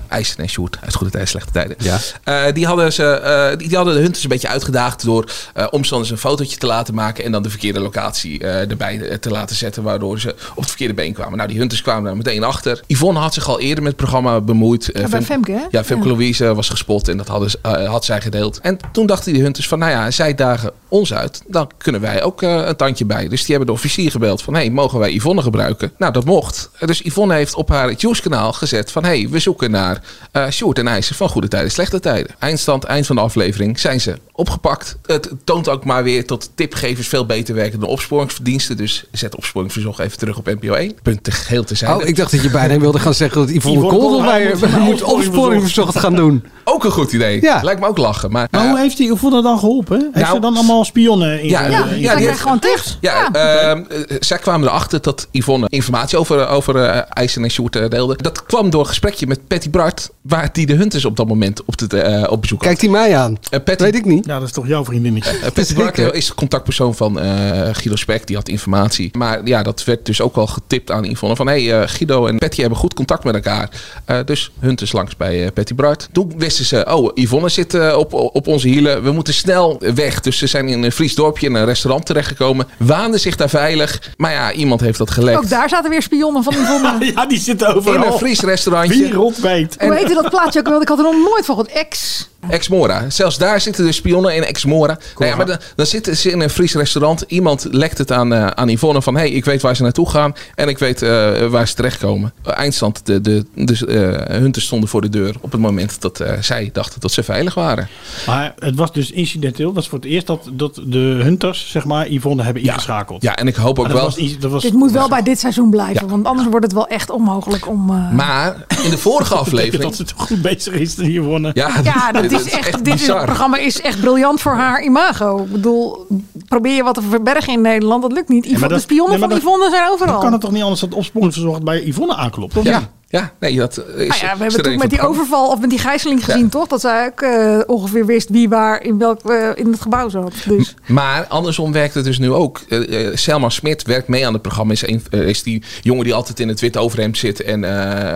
IJzer en Sjoerd, uit goede tijden, slechte tijden. Ja. die, hadden ze, die, die, hadden de Hunters een beetje uitgedaagd door omstanders een fotootje te laten maken en dan de verkeerde locatie erbij te laten zetten, waardoor ze op het verkeerde been kwamen. Nou, die Hunters kwamen daar meteen achter. Yvonne had zich al eerder met het programma bemoeid. Ja, bij Femke, hè? Ja, Femke ja. Louise was gespot en dat hadden ze, had had zij gedeeld. En toen dachten die hunters van, nou ja, zij dagen ons uit. Dan kunnen wij ook eh, een tandje bij. Dus die hebben de officier gebeld van, hey, mogen wij Yvonne gebruiken? Nou, dat mocht. Dus Yvonne heeft op haar Juice-kanaal gezet van, hey, we zoeken naar eh Sjoerd en IJzer van Goede Tijden, Slechte Tijden. Eindstand, eind van de aflevering, zijn ze opgepakt. Het toont ook maar weer tot tipgevers veel beter werken dan opsporingsverdiensten. Dus zet opsporingsverzoek even terug op NPO 1. Punt te geheel te zijn. Oh, ik dacht dat je bijna wilde gaan zeggen dat Yvonne Yvonne (laughs) moet moet opsporingsverzocht gaan doen. Ook een goed idee. Ja. Lijkt me ook lachen. Maar, Maar hoe heeft die Yvonne dan geholpen? Heeft Nou, ze dan allemaal spionnen in Ja, ja, ja, zijn- die heeft- gewoon tips. Ja, ehm, eh, zij kwamen erachter dat Yvonne informatie over, over eh, en Sjoerd eh, deelde. Dat kwam door een gesprekje met Patty Bart, waar die de Hunters op dat moment op, de, eh, op bezoek had. Kijkt hij mij aan? Weet ik niet. Ja, dat is toch jouw vriendinnetje? Eh, Patty (laughs) Bart eh, is de contactpersoon van eh, Guido Spek, die had informatie. Maar ja, dat werd dus ook al getipt aan Yvonne van... hé, hey, eh, Guido en Patty hebben goed contact met elkaar. Eh, dus Hunters langs bij eh, Patty Bart. Toen wisten ze, oh, Yvonne zit eh, op, op onze hielen. We moeten snel weg. Dus ze zijn in een Fries dorpje in een restaurant terechtgekomen. Waanden zich daar veilig. Maar ja, iemand heeft dat gelekt. Ook daar zaten weer spionnen van Yvonne. (laughs) ja, die zitten overal. In een Fries restaurantje. Wie rot weet. Hoe heette dat plaatje ook wel? Ik had er nog nooit van gehoord. Ex. Ex-Mora. Zelfs daar zitten de spionnen in Ex-Mora. Nou ja, maar dan, dan zitten ze in een Fries restaurant. Iemand lekt het aan, eh, aan Yvonne van... hey, ik weet waar ze naartoe gaan en ik weet eh, waar ze terechtkomen. Uh, eindstand, de, de, de eh, hunters stonden voor de deur... op het moment dat eh, zij dachten dat ze veilig waren. Maar het was dus incidenteel. Dat was voor het eerst dat, dat de hunters, zeg maar, Yvonne hebben ingeschakeld. Ja, en ik hoop ook dat wel... was dat was- Dit moet wel bij dit seizoen blijven. Want anders wordt het wel echt onmogelijk om... eh, Maar in de vorige (laughs) aflevering... dat ze toch goed bezig is, Yvonne. Ja, Ja, (laughs) dat is echt, dit is, het programma is echt briljant voor haar imago. Ik bedoel, probeer je wat te verbergen in Nederland, dat lukt niet. Ja, Yvonne- dat- de spionnen nee, van dat- Yvonne zijn overal. Dan kan het toch niet anders dat opsporingsverzocht bij Yvonne aanklopt? Of Ja, niet? Ja, nee, dat is... Nou ja, we hebben het ook met die overval of met die gijzeling gezien, toch? Dat zij ook eh, ongeveer wist wie waar in welk eh, in het gebouw zat. Dus Maar andersom werkt het dus nu ook. Eh, Selma Smit werkt mee aan het programma. Is, een, is die jongen die altijd in het witte overhemd zit en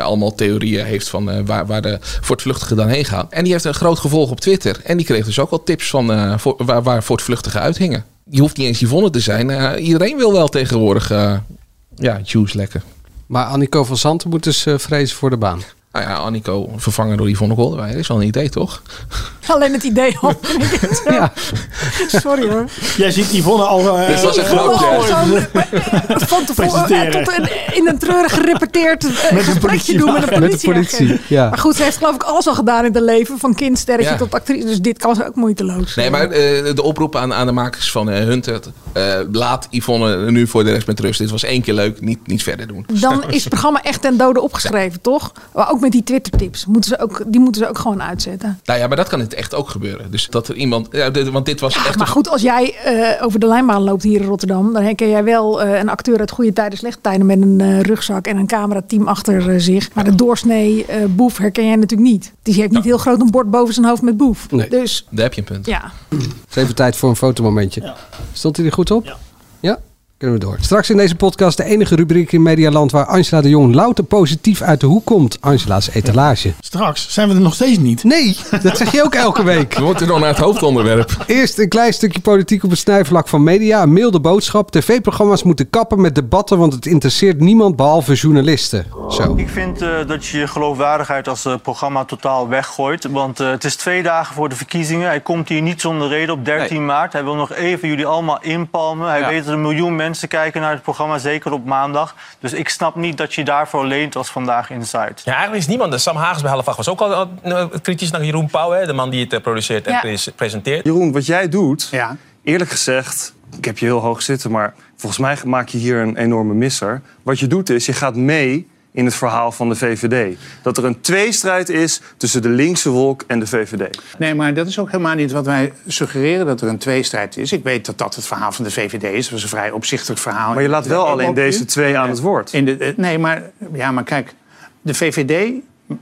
allemaal theorieën heeft van waar, waar de voortvluchtigen dan heen gaan. En die heeft een groot gevolg op Twitter. En die kreeg dus ook al tips van voor, waar, waar voortvluchtigen uithingen. Je hoeft niet eens Yvonne te zijn. Iedereen wil wel tegenwoordig ja, juice lekker. Maar Annico van Zanten moet dus eh, vrezen voor de baan. Nou ja, Annico vervangen door Yvonne Goldenweijer is wel een idee, toch? (laughs) alleen het idee al. (laughs) zo. Sorry hoor. Jij ziet Yvonne al... eh, Dit was een al zo'n- (laughs) Van tevoren eh, tot een, in een treurig gerepeteerd eh, Met de gesprekje doen met de Met de politie. politie, ja. Maar goed, ze heeft geloof ik alles al gedaan in het leven. Van kindsterretje Ja. tot actrice. Dus dit kan ze ook moeiteloos. Nee, maar eh, de oproep aan, aan de makers van eh, Hunter. eh, laat Yvonne nu voor de rest met rust. Dit was één keer leuk, niet, niet verder doen. Dan is het programma echt ten dode opgeschreven, toch? Maar ook met die Twitter-tips. Moeten ze ook, die moeten ze ook gewoon uitzetten. Nou ja, maar dat kan het echt ook gebeuren. Dus dat er iemand. Ja, dit- want dit was echt. Maar goed, als jij eh, over de lijnbaan loopt hier in Rotterdam... dan herken jij wel eh, een acteur uit goede tijden, slechte tijden... met een eh, rugzak en een camerateam achter zich. Maar de doorsnee eh, boef herken jij natuurlijk niet. Die heeft niet heel groot een bord boven zijn hoofd met boef. Nee. Dus Daar heb je een punt. ja, Het is even tijd voor een fotomomentje. Stond hij er goed op? Ja. Kunnen we door. Straks in deze podcast de enige rubriek in Medialand waar Angela de Jong louter positief uit de hoek komt. Angela's etalage. Straks zijn we er nog steeds niet. Nee, dat zeg je ook elke week. We moeten nog naar het hoofdonderwerp. Eerst een klein stukje politiek op het snijvlak van media. Een milde boodschap. TV-programma's moeten kappen met debatten, want het interesseert niemand behalve journalisten. Zo. Ik vind eh, dat je je geloofwaardigheid als eh, programma totaal weggooit. Want eh, het is twee dagen voor de verkiezingen. Hij komt hier niet zonder reden op 13 maart. Hij wil nog even jullie allemaal inpalmen. Hij Ja. weet dat een miljoen mensen kijken naar het programma, zeker op maandag. Dus ik snap niet dat je daarvoor leent als vandaag Inside. Ja, eigenlijk is niemand. Sam Hagens bij half acht was ook al eh, kritisch naar Jeroen Pauw, hè, de man die het eh, produceert en Ja. pres- presenteert. Jeroen, wat jij doet, eerlijk gezegd, ik heb je heel hoog zitten, maar volgens mij maak je hier een enorme misser. Wat je doet is, je gaat mee in het verhaal van de VVD. Dat er een tweestrijd is tussen de linkse wolk en de VVD. Nee, maar dat is ook helemaal niet wat wij suggereren dat er een tweestrijd is. Ik weet dat dat het verhaal van de VVD is. Dat is een vrij opzichtig verhaal. Maar je laat wel alleen deze twee aan het woord. In de, eh, nee, maar, ja, maar kijk, de VVD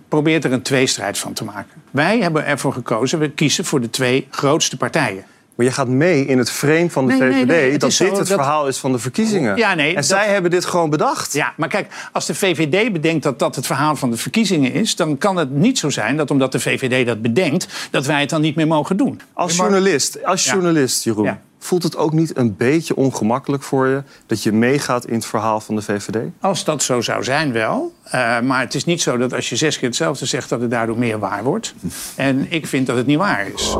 probeert er een tweestrijd van te maken. Wij hebben ervoor gekozen, we kiezen voor de twee grootste partijen. Maar je gaat mee in het frame van de Nee, VVD nee, dat dit zo het dat- verhaal is van de verkiezingen. Ja, nee, en dat- zij hebben dit gewoon bedacht. Ja, maar kijk, als de VVD bedenkt dat dat het verhaal van de verkiezingen is... dan kan het niet zo zijn dat omdat de VVD dat bedenkt... dat wij het dan niet meer mogen doen. Als journalist, als Ja. journalist Jeroen, Ja. voelt het ook niet een beetje ongemakkelijk voor je dat je meegaat in het verhaal van de VVD? Als dat zo zou zijn, wel. Eh, maar het is niet zo dat als je zes keer hetzelfde zegt... dat het daardoor meer waar wordt. (laughs) En ik vind dat het niet waar is.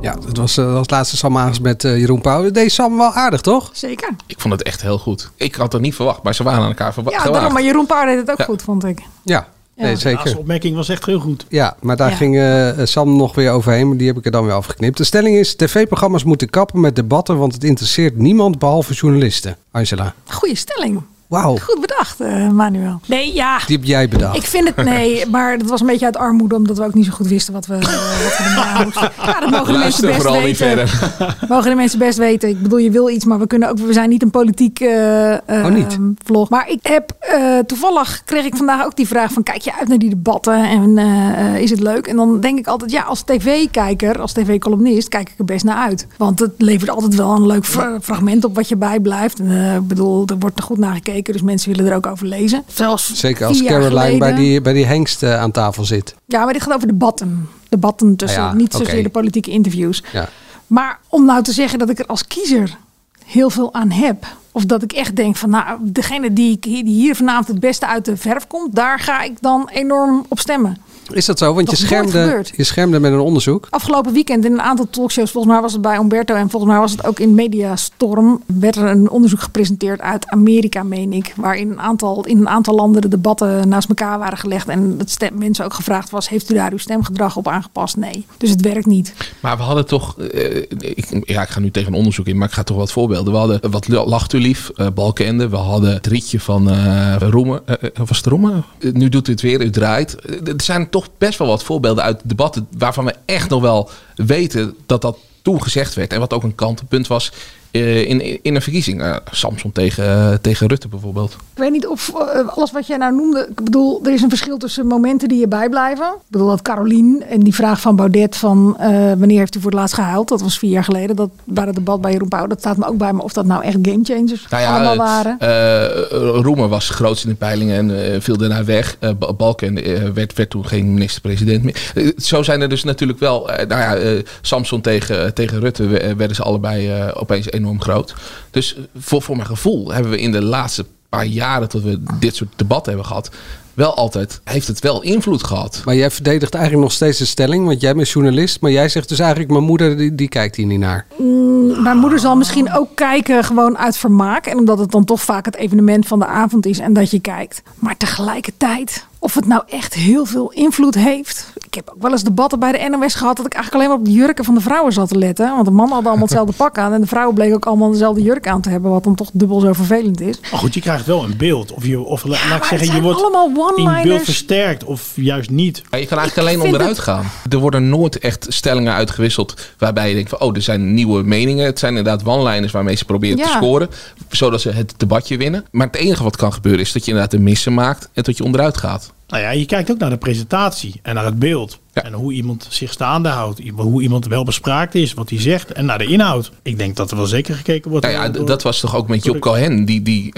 Ja, dat was eh, als laatste Sam Hagens met eh, Jeroen Pauw. Dat deed Sam wel aardig, toch? Zeker. Ik vond het echt heel goed. Ik had het niet verwacht, maar ze waren aan elkaar verwacht. Ja, daarom, maar Jeroen Paar deed het ook goed, vond ik. Ja, Ja. nee, De zeker. laatste opmerking was echt heel goed. Ja, maar daar Ja. ging eh, Sam nog weer overheen, maar die heb ik er dan weer afgeknipt. De stelling is, tv-programma's moeten kappen met debatten, want het interesseert niemand behalve journalisten. Angela, Goeie stelling. Wauw, Goed bedacht, eh, Manuel. Nee, ja. die heb jij bedacht. Ik vind het, nee, (laughs) maar dat was een beetje uit armoede, omdat we ook niet zo goed wisten wat we, wat we moesten. (laughs) Ja, dat mogen de mensen best niet weten. verder. (laughs) Mogen de mensen best weten. Ik bedoel, je wil iets, maar we kunnen ook, we zijn niet een politiek eh, eh, Oh, niet? vlog. Maar ik heb eh, toevallig kreeg ik vandaag ook die vraag van, kijk je uit naar die debatten en eh, eh, is het leuk? En dan denk ik altijd, ja, als tv-kijker, als tv-columnist, kijk ik er best naar uit. Want het levert altijd wel een leuk fra- fragment op wat je bijblijft. En, eh, ik bedoel, er wordt er goed naar gekeken, dus mensen willen er ook over lezen. Zelfs Zeker als Caroline bij die, bij die hengst eh, aan tafel zit. ja, maar dit gaat over debatten. Debatten tussen, Ah ja, niet zozeer de politieke interviews. Ja. Maar om nou te zeggen dat ik er als kiezer heel veel aan heb. Of dat ik echt denk van, nou, degene die, ik- die hier vanavond het beste uit de verf komt, daar ga ik dan enorm op stemmen. Is dat zo? Want je schermde, je schermde met een onderzoek. Afgelopen weekend in een aantal talkshows, volgens mij was het bij Umberto en volgens mij was het ook in Mediastorm, werd er een onderzoek gepresenteerd uit Amerika, meen ik. Waarin een aantal, in een aantal landen de debatten naast elkaar waren gelegd. En het stem, mensen ook gevraagd was, heeft u daar uw stemgedrag op aangepast? Nee. Dus het werkt niet. Maar we hadden toch, eh, ik, ja, ik ga nu tegen een onderzoek in, maar ik ga toch wat voorbeelden. We hadden wat lacht u lief, Balkende. We hadden het rietje van eh Roemen. Eh, eh, was het Roemen? Nu doet u het weer, u draait. Er zijn toch best wel wat voorbeelden uit debatten waarvan we echt nog wel weten dat dat toen gezegd werd. En wat ook een kantelpunt was in, in een verkiezing. Eh, Samson tegen, tegen Rutte bijvoorbeeld. Ik weet niet of eh, alles wat jij nou noemde. Ik bedoel, er is een verschil tussen momenten die je bijblijven. Ik bedoel, dat Carolien en die vraag van Baudet van eh, wanneer heeft u voor het laatst gehuild? Dat was vier jaar geleden. Dat bij het debat bij Jeroen Pauw. Dat staat me ook bij me of dat nou echt gamechangers Nou ja, allemaal eh, waren. eh, Roemer was grootst in de peilingen en eh, viel daarna weg. Eh, Ba- Balken eh, werd, werd toen geen minister-president meer. Eh, zo zijn er dus natuurlijk wel... eh, nou ja, eh, Samson tegen, tegen Rutte we- werden ze allebei eh, opeens enorm groot. Dus eh, voor, voor mijn gevoel hebben we in de laatste paar jaren... dat we dit soort debatten hebben gehad... wel altijd, heeft het wel invloed gehad. Maar jij verdedigt eigenlijk nog steeds de stelling, want jij bent journalist. Maar jij zegt dus eigenlijk, mijn moeder die, die kijkt hier niet naar. Mm, mijn moeder zal misschien ook kijken gewoon uit vermaak. En omdat het dan toch vaak het evenement van de avond is en dat je kijkt. Maar tegelijkertijd, of het nou echt heel veel invloed heeft. Ik heb ook wel eens debatten bij de NOS gehad dat ik eigenlijk alleen maar op de jurken van de vrouwen zat te letten. Want de mannen hadden allemaal hetzelfde pak aan. En de vrouwen bleken ook allemaal dezelfde jurk aan te hebben. Wat dan toch dubbel zo vervelend is. Maar goed, je krijgt wel een beeld. Of, je, of la- laat ik zeggen, je wordt allemaal in beeld versterkt of juist niet. Maar je kan eigenlijk alleen onderuit gaan. Er worden nooit echt stellingen uitgewisseld waarbij je denkt van oh, er zijn nieuwe meningen. Het zijn inderdaad one-liners waarmee ze proberen te Ja. scoren. Zodat ze het debatje winnen. Maar het enige wat kan gebeuren is dat je inderdaad een missen maakt en dat je onderuit gaat. Nou ja, je kijkt ook naar de presentatie en naar het beeld. En hoe iemand zich staande houdt. Hoe iemand wel bespraakt is, wat hij zegt. En naar de inhoud. Ik denk dat er wel zeker gekeken wordt. Nou ja, door- dat was toch ook met Job Cohen. Die, die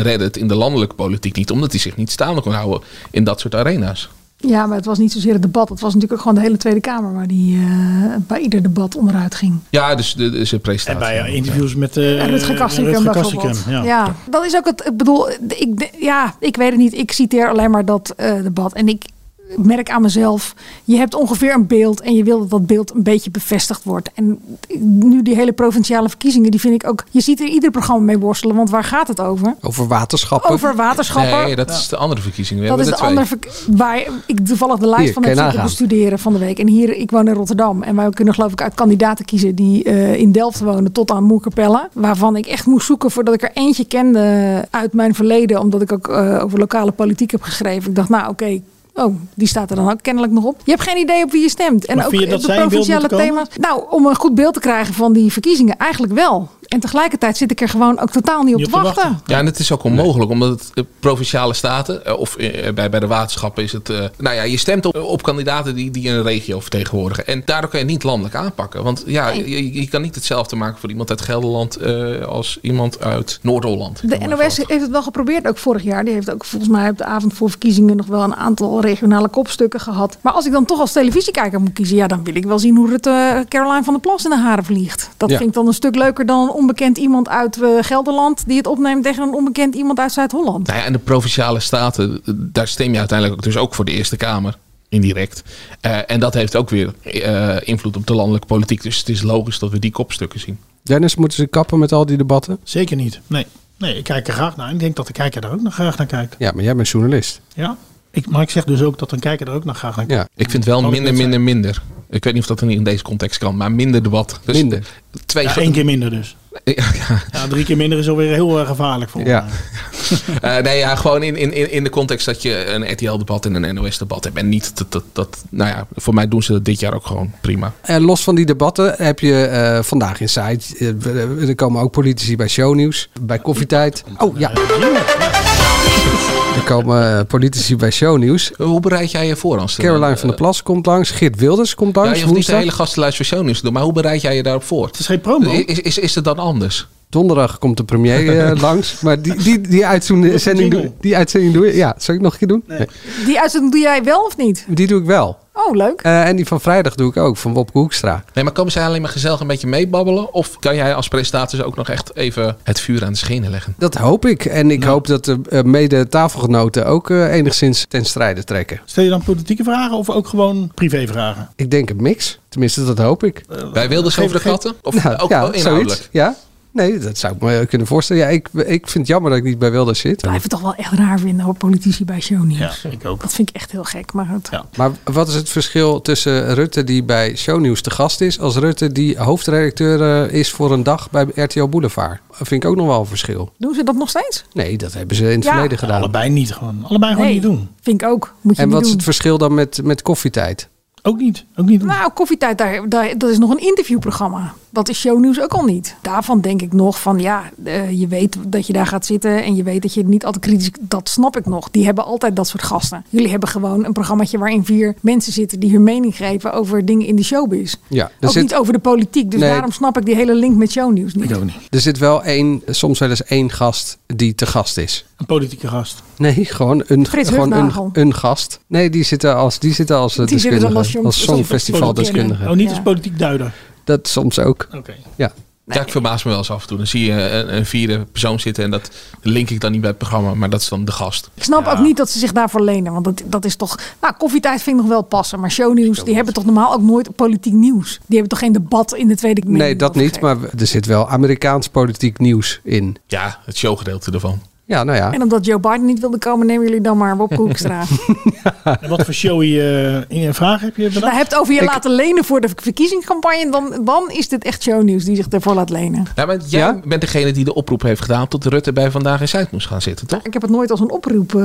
redde het in de landelijke politiek niet. Omdat hij zich niet staande kon houden in dat soort arena's. Ja, maar het was niet zozeer het debat. Het was natuurlijk ook gewoon de hele Tweede Kamer waar die eh, bij ieder debat onderuit ging. Ja, dus de, de, zijn presentatie. En bij eh, interviews met eh Rutger Kastrikum Rutger bijvoorbeeld. Kastrikum, Ja. ja. dat is ook het. Ik bedoel, ik, ja, ik weet het niet. Ik citeer alleen maar dat eh, debat. En ik merk aan mezelf, je hebt ongeveer een beeld en je wil dat dat beeld een beetje bevestigd wordt. En nu die hele provinciale verkiezingen, die vind ik ook. Je ziet er ieder programma mee worstelen, want waar gaat het over? Over waterschappen. Over waterschappen. Nee, dat is de andere verkiezing. We Dat is de er andere waar ik toevallig de lijst Hier, van heb zitten bestuderen van de week. En hier, ik woon in Rotterdam. En wij kunnen geloof ik uit kandidaten kiezen die eh, in Delft wonen tot aan Moerkapelle. Waarvan ik echt moest zoeken voordat ik er eentje kende uit mijn verleden. Omdat ik ook eh, over lokale politiek heb geschreven. Ik dacht, nou oké. Oh, die staat er dan ook kennelijk nog op. Je hebt geen idee op wie je stemt. En Maar ook dat de provinciale thema's. Nou, om een goed beeld te krijgen van die verkiezingen, eigenlijk wel. En tegelijkertijd zit ik er gewoon ook totaal niet op te wachten. Ja, en het is ook onmogelijk, omdat het eh, provinciale staten, eh, of eh, bij, bij de waterschappen is het... eh, nou ja, je stemt op, op kandidaten die, die een regio vertegenwoordigen. En daardoor kan je het niet landelijk aanpakken. Want ja, je, je kan niet hetzelfde maken voor iemand uit Gelderland eh, als iemand uit Noord-Holland. De NOS heeft het wel geprobeerd, ook vorig jaar. Die heeft ook volgens mij op de avond voor verkiezingen nog wel een aantal regionale kopstukken gehad. Maar als ik dan toch als televisiekijker moet kiezen, ja, dan wil ik wel zien hoe eh, Caroline van der Plas in de haren vliegt. Dat Ja. vind ik dan een stuk leuker dan een onbekend iemand uit eh, Gelderland die het opneemt tegen een onbekend iemand uit Zuid-Holland. Nou ja, en de provinciale staten, eh, daar stem je uiteindelijk ook dus ook voor de Eerste Kamer. Indirect. Eh, en dat heeft ook weer eh, invloed op de landelijke politiek. Dus het is logisch dat we die kopstukken zien. Dennis, moeten ze kappen met al die debatten? Zeker niet. Nee. nee, ik kijk er graag naar. Ik denk dat de kijker daar ook nog graag naar kijkt. Ja, maar jij bent journalist. Ja. Ik, maar ik zeg dus ook dat een kijker er ook nog graag naar kijkt. Ik vind wel minder, minder, minder. Ik weet niet of dat er niet in deze context kan, maar minder debat. Dus Minder. Twee Ja, één keer minder dus. Ja, drie keer minder is alweer heel eh, gevaarlijk voor Ja. (laughs) Eh, nee, ja, gewoon in, in, in in de context dat je een RTL-debat en een NOS-debat hebt. En niet dat, dat, dat, nou ja, voor mij doen ze dat dit jaar ook gewoon prima. En los van die debatten heb je eh, vandaag in site. er komen ook politici bij shownieuws, bij koffietijd. Oh ja. Er komen politici bij shownieuws. Hoe bereid jij je voor? Als Caroline van der Plas komt langs. Geert Wilders komt Ja, langs. je hoeft niet de hele gastenlijst voor shownieuws te doen, maar hoe bereid jij je daarop voor? Het is geen promo. Is, is, is het dan anders? Donderdag komt de premier eh, (laughs) langs. Maar die, die, die, uitzending, doe, die uitzending doe je. Ja, zal ik nog een keer doen? Nee. Die uitzending doe jij wel of niet? Die doe ik wel. Oh, leuk. Eh, en die van vrijdag doe ik ook, van Wopke Hoekstra. Nee, maar komen zij alleen maar gezellig een beetje meebabbelen? Of kan jij als presentator ook nog echt even het vuur aan de schenen leggen? Dat hoop ik. En ik hoop dat de eh, mede tafelgenoten ook enigszins ten strijde trekken. Stel je dan politieke vragen of ook gewoon privévragen? Ik denk een mix. Tenminste, dat hoop ik. Wij wilden ze over de katten? Of Nou, ook ja, wel inhoudelijk? zoiets. Ja? Nee, dat zou ik me kunnen voorstellen. Ja, ik, ik vind het jammer dat ik niet bij Wilders zit. Ik blijf het toch wel echt raar vinden hoor, politici bij shownieuws. Ja, ik ook. Dat vind ik echt heel gek. Maar het, Maar wat is het verschil tussen Rutte die bij Shownieuws te gast is... als Rutte die hoofdredacteur eh, is voor een dag bij RTL Boulevard? Dat vind ik ook nog wel een verschil. doen ze dat nog steeds? Nee, dat hebben ze in het Ja. verleden gedaan. Allebei niet gewoon. Allebei gewoon Nee, niet doen. Vind ik ook. Moet je En wat is het verschil dan met, met koffietijd? Ook niet. Ook niet doen. Nou, koffietijd, daar, daar, dat is nog een interviewprogramma. Dat is shownieuws ook al niet. Daarvan denk ik nog van ja, eh, je weet dat je daar gaat zitten en je weet dat je niet altijd kritisch. Dat snap ik nog. Die hebben altijd dat soort gasten. Jullie hebben gewoon een programmaatje waarin vier mensen zitten die hun mening geven over dingen in de showbiz. Ja, ook zit- niet over de politiek. Dus Nee. daarom snap ik die hele link met shownieuws niet. Er zit wel één, soms wel eens één gast die te gast is. Een politieke gast. Nee, gewoon een, Frits gewoon een, een gast. Nee, die zitten als, die zitten als eh, Die zitten deskundige. als Als, jong- songfestivaldeskundige. Oh, niet als politiek duider. Dat soms ook. Oké. Ja. Ja, ik verbaas me wel eens af en toe. Dan zie je een, een vierde persoon zitten en dat link ik dan niet bij het programma, maar dat is dan de gast. Ik snap ook niet dat ze zich daarvoor lenen. Want dat, dat is toch. Nou, koffietijd vind ik nog wel passen. Maar shownieuws, die hebben toch normaal ook nooit politiek nieuws. Die hebben toch geen debat in de Tweede Kamer? Nee, dat niet. Maar er zit wel Amerikaans politiek nieuws in. Ja, het showgedeelte ervan. Ja, nou ja. En omdat Joe Biden niet wilde komen, nemen jullie dan maar Wopke (laughs) Hoekstra. En wat voor showy eh, in- vragen heb je bedacht? Daar hebt over je Ik- laten lenen voor de verkiezingscampagne. Dan, dan is dit echt shownieuws die zich ervoor laat lenen. Ja, maar jij bent degene die de oproep heeft gedaan tot Rutte bij Vandaag in Zuid moest gaan zitten, toch? Ik heb het nooit als een oproep eh,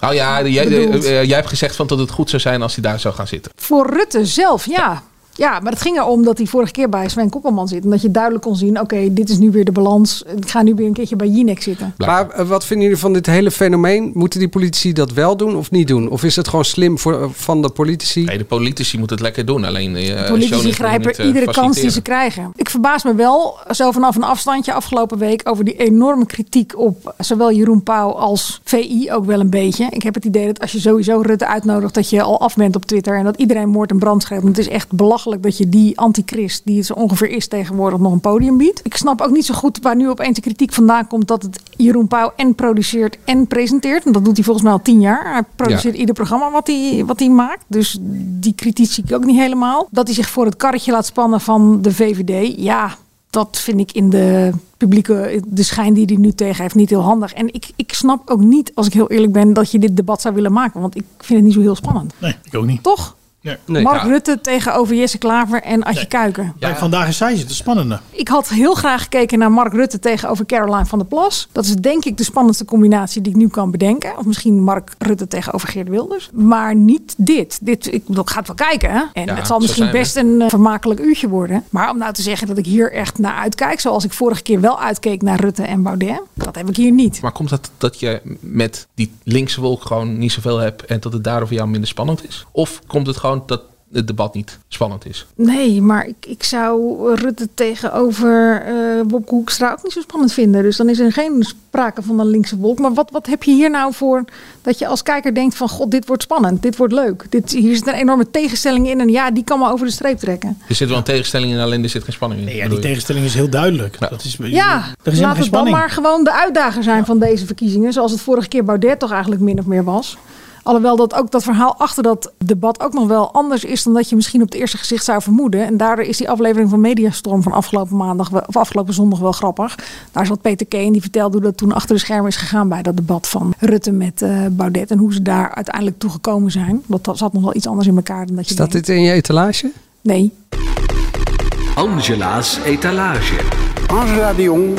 Nou ja, jij, eh, jij hebt gezegd van dat het goed zou zijn als hij daar zou gaan zitten. voor Rutte zelf, ja. Ja, maar het ging erom dat hij vorige keer bij Sven Kokkelman zit. En dat je duidelijk kon zien, oké, dit is nu weer de balans. Ik ga nu weer een keertje bij Jinek zitten. Maar eh, wat vinden jullie van dit hele fenomeen? Moeten die politici dat wel doen of niet doen? Of is het gewoon slim voor, eh, van de politici? Nee, de politici moeten het lekker doen. Alleen eh, Politici shownieuws moeten grijpen niet, iedere kans die ze krijgen. Ik verbaas me wel zo vanaf een afstandje afgelopen week over die enorme kritiek op zowel Jeroen Pauw als VI ook wel een beetje. Ik heb het idee dat als je sowieso Rutte uitnodigt, dat je al af bent op Twitter en dat iedereen moord en brand schreeuwt. Want het is echt belachelijk dat je die antichrist, die het zo ongeveer is tegenwoordig, nog een podium biedt. Ik snap ook niet zo goed waar nu opeens de kritiek vandaan komt dat het Jeroen Pauw en produceert en presenteert. En dat doet hij volgens mij al tien jaar. Hij produceert ieder programma wat hij, wat hij maakt. Dus die kritiek zie ik ook niet helemaal. Dat hij zich voor het karretje laat spannen van de VVD. Ja, dat vind ik in de publieke, de schijn die hij nu tegen heeft, niet heel handig. En ik, ik snap ook niet, als ik heel eerlijk ben, dat je dit debat zou willen maken. Want ik vind het niet zo heel spannend. Nee, ik ook niet. Toch? Nee. Mark Ja. Rutte tegenover Jesse Klaver en Adje Kuiken. Bij Vandaag is zij het spannende. Ik had heel graag gekeken naar Mark Rutte tegenover Caroline van der Plas. Dat is denk ik de spannendste combinatie die ik nu kan bedenken. Of misschien Mark Rutte tegenover Geert Wilders. Maar niet dit. dit ik, ga het wel kijken. Hè? En Ja, het zal misschien we. best een eh, vermakelijk uurtje worden. Maar om nou te zeggen dat ik hier echt naar uitkijk. Zoals ik vorige keer wel uitkeek naar Rutte en Baudet. Dat heb ik hier niet. Maar komt dat dat je met die linkse wolk gewoon niet zoveel hebt en dat het daardoor voor jou minder spannend is? Of komt het gewoon dat het debat niet spannend is? Nee, maar ik, ik zou Rutte tegenover eh Bob Hoekstra ook niet zo spannend vinden. Dus dan is er geen sprake van een linkse wolk. Maar wat, wat heb je hier nou voor dat je als kijker denkt van... God, dit wordt spannend, dit wordt leuk. Dit, hier zit een enorme tegenstelling in en ja, die kan me over de streep trekken. Er zit wel een tegenstelling in, alleen er zit geen spanning in. Ja, bedoel die tegenstelling is heel duidelijk. Dat is, Ja, er is laat geen het dan maar gewoon de uitdager zijn van deze verkiezingen. Zoals het vorige keer Baudet toch eigenlijk min of meer was. Alhoewel dat ook dat verhaal achter dat debat ook nog wel anders is dan dat je misschien op het eerste gezicht zou vermoeden. En daardoor is die aflevering van Mediastorm van afgelopen maandag of afgelopen zondag wel grappig. Daar zat Peter Keen die vertelde hoe dat toen achter de schermen is gegaan bij dat debat van Rutte met eh, Baudet. En hoe ze daar uiteindelijk toe gekomen zijn. Dat dat zat nog wel iets anders in elkaar dan dat je Staat denkt. dit in je etalage? Nee. Angela's etalage. Angela de Jong.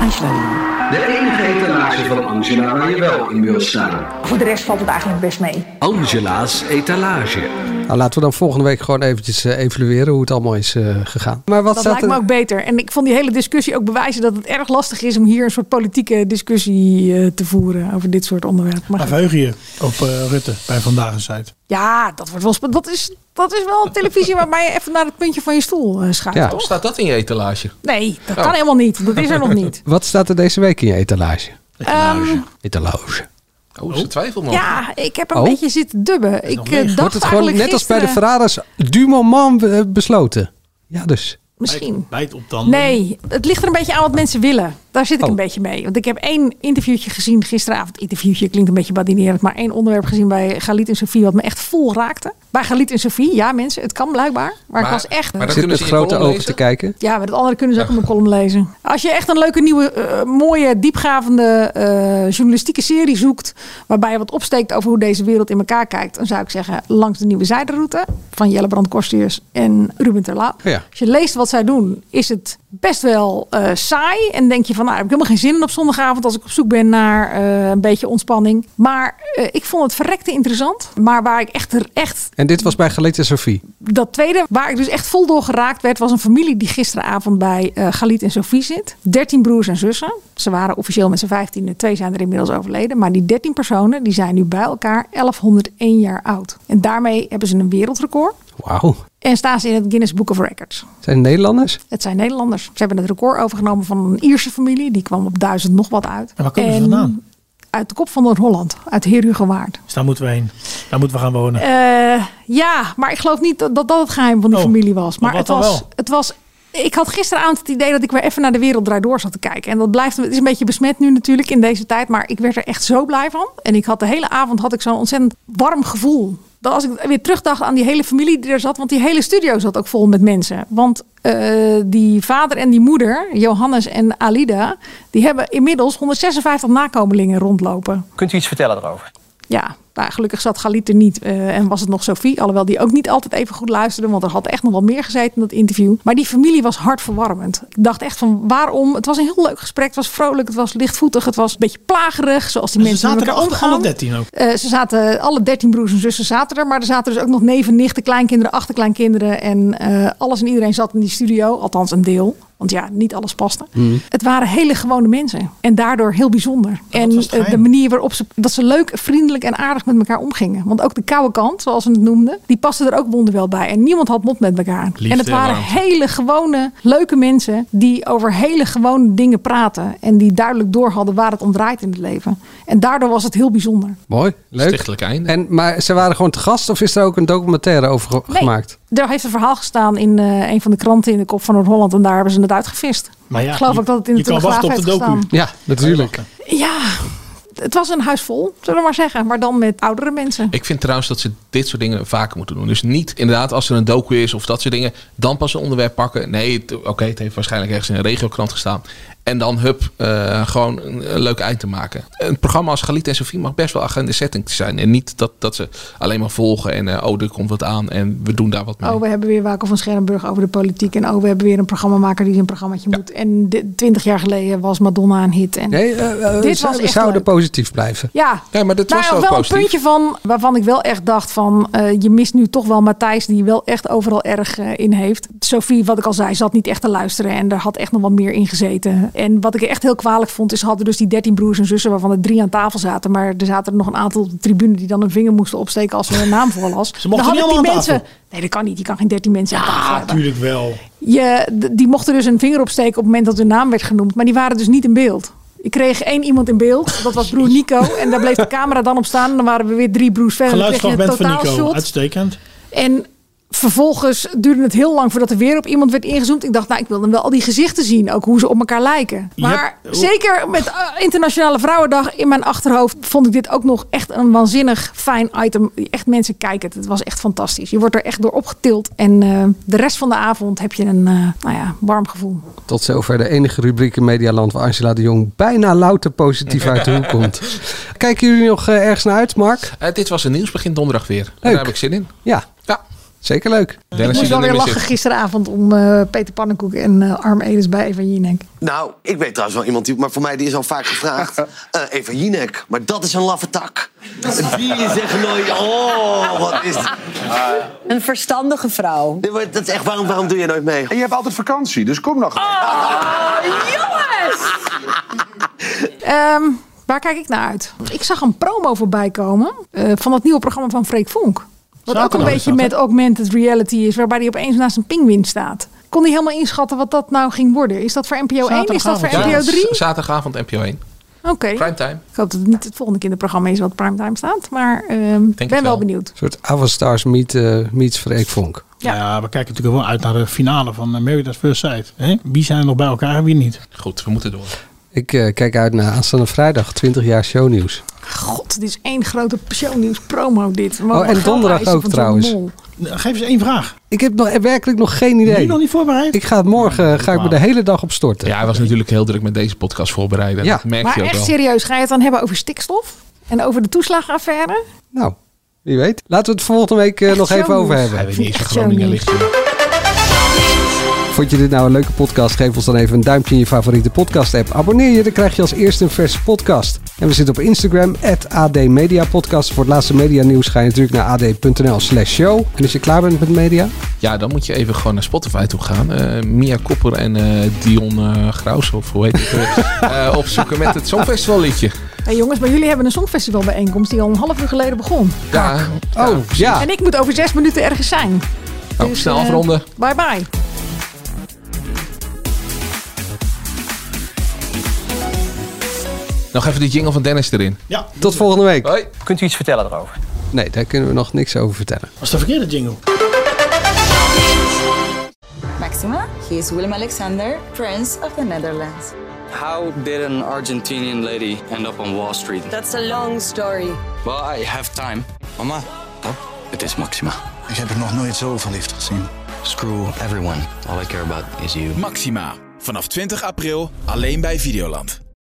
Angela De enige etalage van Angela waar je wel in wil staan. Voor de rest valt het eigenlijk best mee. Angela's etalage. Nou, laten we dan volgende week gewoon eventjes eh, evalueren hoe het allemaal is eh, gegaan. Maar wat dat lijkt me ook beter. En ik vond die hele discussie ook bewijzen dat het erg lastig is om hier een soort politieke discussie eh, te voeren over dit soort onderwerpen. Maar verheug je op eh, Rutte bij Vandaag is Zuid. ja, dat wordt wel dat is, dat is wel een televisie waarbij je even naar het puntje van je stoel schuift. Ja. toch? Staat dat in je etalage? Nee, dat Oh. kan helemaal niet. Dat is er nog niet. Wat staat er deze week in je etalage? Ehm, Etalage. Oh, ze twijfelt nog. ja, ik heb een Oh. beetje zitten dubben. Ik eh, dacht Wordt het gewoon eigenlijk net als bij de verraders du moment eh, besloten? Ja, dus. Misschien. Bijt op tanden. Nee, het ligt er een beetje aan wat mensen willen. Daar zit ik Oh. een beetje mee. Want ik heb één interviewtje gezien gisteravond. Interviewtje klinkt een beetje badinerend. Maar één onderwerp gezien bij Galit en Sofie wat me echt vol raakte. Bij Galit en Sofie, ja mensen, het kan blijkbaar. Maar, ik was echt... Ik zit met grote ogen te kijken. Ja, met het andere kunnen ze ook in mijn column lezen. Als je echt een leuke, nieuwe, eh, mooie, diepgravende eh, journalistieke serie zoekt... waarbij je wat opsteekt over hoe deze wereld in elkaar kijkt... dan zou ik zeggen langs de Nieuwe Zijderoute... van Jelle Brand Korstius en Ruben Terlouw. Ja. Als je leest wat zij doen, is het best wel eh, saai. En denk je van, nou, heb ik helemaal geen zin in op zondagavond... als ik op zoek ben naar eh, een beetje ontspanning. Maar eh, ik vond het verrekte interessant. Maar waar ik echt, er echt En dit was bij Galit en Sophie. dat tweede, waar ik dus echt vol door geraakt werd, was een familie die gisteravond bij eh Galit en Sophie zit. 13 broers en zussen. Ze waren officieel met z'n 15, twee zijn er inmiddels overleden. Maar die 13 personen, die zijn nu bij elkaar 1101 jaar oud. En daarmee hebben ze een wereldrecord. Wauw. En staan ze in het Guinness Book of Records. Zijn het Nederlanders? Het zijn Nederlanders. Ze hebben het record overgenomen van een Ierse familie. Die kwam op duizend nog wat uit. En waar komen ze vandaan? Uit de kop van Noord-Holland. Uit Heerhugowaard. Dus daar moeten we heen. Daar moeten we gaan wonen. Eh, ja, maar ik geloof niet dat dat, het geheim van die Oh, familie was. Maar maar het was, wel? het was. Ik had gisteravond het idee dat ik weer even naar de wereld draait door zat te kijken. En dat blijft, het is een beetje besmet nu natuurlijk in deze tijd. Maar ik werd er echt zo blij van. En ik had de hele avond had ik zo'n ontzettend warm gevoel. Dat als ik weer terugdacht aan die hele familie die er zat. Want die hele studio zat ook vol met mensen. Want eh, die vader en die moeder, Johannes en Alida, die hebben inmiddels 156 nakomelingen rondlopen. Kunt u iets vertellen erover? Ja, nou, gelukkig zat Galit er niet eh, en was het nog Sophie. Alhoewel die ook niet altijd even goed luisterde, want er had echt nog wel meer gezeten in dat interview. Maar die familie was hartverwarmend. Ik dacht echt van waarom? Het was een heel leuk gesprek. Het was vrolijk, het was lichtvoetig, het was een beetje plagerig, zoals die mensen met zaten er elkaar alle, alle omgaan. 13 ook. Eh, ze zaten, alle dertien broers en zussen zaten er. Maar er zaten dus ook nog neven, nichten, kleinkinderen, achterkleinkinderen. En eh, alles en iedereen zat in die studio. Althans een deel. Want ja, niet alles paste. Het waren hele gewone mensen. En daardoor heel bijzonder. en eh, de manier waarop ze, dat ze leuk, vriendelijk en aardig met elkaar omgingen. Want ook de koude kant, zoals ze het noemden, die paste er ook wonderwel bij. En niemand had mot met elkaar. Liefde en het waren en hele gewone, leuke mensen die over hele gewone dingen praten. En die duidelijk door hadden waar het om draait in het leven. En daardoor was het heel bijzonder. Mooi, leuk. Stichtelijk einde. En, maar ze waren gewoon te gast of is er ook een documentaire over ge- Nee. gemaakt? Er heeft een verhaal gestaan in eh, een van de kranten in de kop van Noord-Holland. En daar hebben ze het uitgevist. Maar ja, ik geloof je- ook dat het in de je kan wachten op heeft de docu. gestaan. Ja, natuurlijk. Ja, het was een huis vol, zullen we maar zeggen. Maar dan met oudere mensen. Ik vind trouwens dat ze dit soort dingen vaker moeten doen. Dus niet inderdaad als er een docu is of dat soort dingen, dan pas een onderwerp pakken. Nee, oké, het heeft waarschijnlijk ergens in een regiokrant gestaan. En dan hup, eh, gewoon een, een leuk eind te maken. Een programma als Galit en Sofie mag best wel agenda setting zijn. En niet dat, dat ze alleen maar volgen en eh, oh, er komt wat aan en we doen daar wat mee. Oh, we hebben weer Wakel van Scherrenburg over de politiek. En oh, we hebben weer een programmamaker die zijn programmaatje moet. En de- twintig jaar geleden was Madonna een hit. En Nee, eh, dit we was echt zouden leuk. positief blijven. Ja, Ja, maar dit nou, was ja, wel wel een positief. puntje van waarvan ik wel echt dacht van eh, je mist nu toch wel Matthijs die wel echt overal erg in heeft. Sophie, wat ik al zei, zat niet echt te luisteren en er had echt nog wat meer in gezeten. En wat ik echt heel kwalijk vond is ze hadden dus die 13 broers en zussen waarvan er drie aan tafel zaten, maar er zaten er nog een aantal op de tribune die dan een vinger moesten opsteken als ze hun naam voorlas. (laughs) Ze mochten Dan niet allemaal die aan mensen. tafel. Nee, dat kan niet. Je kan geen 13 mensen aan tafel Ja, natuurlijk wel. Je, die mochten dus een vinger opsteken op het moment dat hun naam werd genoemd. Maar die waren dus niet in beeld. Ik kreeg één iemand in beeld. Dat was broer Nico. (laughs) En daar bleef de camera dan op staan. En dan waren we weer drie broers verder. Geluidsfragment van Nico. Uitstekend. En vervolgens duurde het heel lang voordat er weer op iemand werd ingezoomd. Ik dacht, nou, ik wil dan wel al die gezichten zien. Ook hoe ze op elkaar lijken. Maar hebt- zeker met eh, Internationale Vrouwendag in mijn achterhoofd... vond ik dit ook nog echt een waanzinnig fijn item. Echt mensen kijken het. Het was echt fantastisch. Je wordt er echt door opgetild. En eh, de rest van de avond heb je een eh, nou ja, warm gevoel. Tot zover de enige rubriek in Medialand waar Angela de Jong bijna louter positief uit de hoek komt. (laughs) Kijken jullie nog ergens naar uit, Mark? Eh, dit was een nieuws begin donderdag weer. Daar heb ik zin in. Ja, ja. Zeker leuk. Ik Dennis moest die wel er weer lachen zit. gisteravond om eh, Peter Pannenkoek en eh, Arm Edens bij Eva Jinek. Nou, ik weet trouwens wel iemand die, maar voor mij die is al vaak gevraagd. (laughs) Eh Eva Jinek, maar dat is een laffe tak. Die zeggen nooit, oh, wat is dit? Een verstandige vrouw. Nee, maar Dat is echt, waarom, waarom doe je nooit mee? En je hebt altijd vakantie, dus kom nog. jongens! (laughs) Ehm, waar kijk ik naar uit? Ik zag een promo voorbij komen eh, van het nieuwe programma van Freek Vonk. Wat ook een beetje met augmented reality is, waarbij hij opeens naast een pinguïn staat. Kon hij helemaal inschatten wat dat nou ging worden? Is dat voor NPO 1? Is dat voor NPO 3? z- Zaterdagavond NPO 1. Oké. Primetime. Ik hoop dat het niet het volgende kinderprogramma is wat primetime staat. Maar ehm, ik ben wel, wel. benieuwd. Een soort Avastars meet, eh, meets Freek Vonk. Ja. we kijken natuurlijk wel uit naar de finale van America's First Sight. Hè? Wie zijn er nog bij elkaar en wie niet? Goed, we moeten door. Ik eh, kijk uit naar aanstaande vrijdag, 20 jaar shownieuws. God, dit is één grote shownieuws promo dit. Oh, en donderdag ook trouwens. Mol. Geef eens één vraag. Ik heb nog, werkelijk nog geen idee. Nu nog niet voorbereid? Ik ga het morgen ga ik me de hele dag op storten. Ja, hij was natuurlijk heel druk met deze podcast voorbereiden. Ja. Dat merk Maar je ook echt wel. serieus, ga je het dan hebben over stikstof? En over de toeslagenaffaire? Nou, wie weet. Laten we het volgende week eh, nog even over hebben. Hij weet niet eens Groningen ligt. Vond je dit nou een leuke podcast? Geef ons dan even een duimpje in je favoriete podcast app. Abonneer je, dan krijg je als eerste een verse podcast. En we zitten op Instagram, @admediapodcast. Voor het laatste media nieuws ga je natuurlijk naar ad.nl slash show. En als je klaar bent met media? Ja, dan moet je even gewoon naar Spotify toe gaan. Eh, Mia Kopper en eh, Dion eh Graus, of hoe heet het? (laughs) opzoeken met het Songfestival liedje. Hey jongens, maar jullie hebben een songfestival bijeenkomst die al een half uur geleden begon. Ja, Oh, ja. En ik moet over zes minuten ergens zijn. Dus, snel afronden. Bye bye. Nog even die jingle van Dennis erin. Ja. Tot volgende week. Hoi. Kunt u iets vertellen erover? Nee, daar kunnen we nog niks over vertellen. Dat is de verkeerde jingle. Maxima, he is Willem Alexander, Prince of the Netherlands. How did an Argentinian lady end up on Wall Street? That's a long story. Well, I have time. Mama, pap, het is Maxima. Ik heb er nog nooit zo verliefd gezien. Screw everyone. All I care about is you. Maxima. Vanaf 20 april alleen bij Videoland.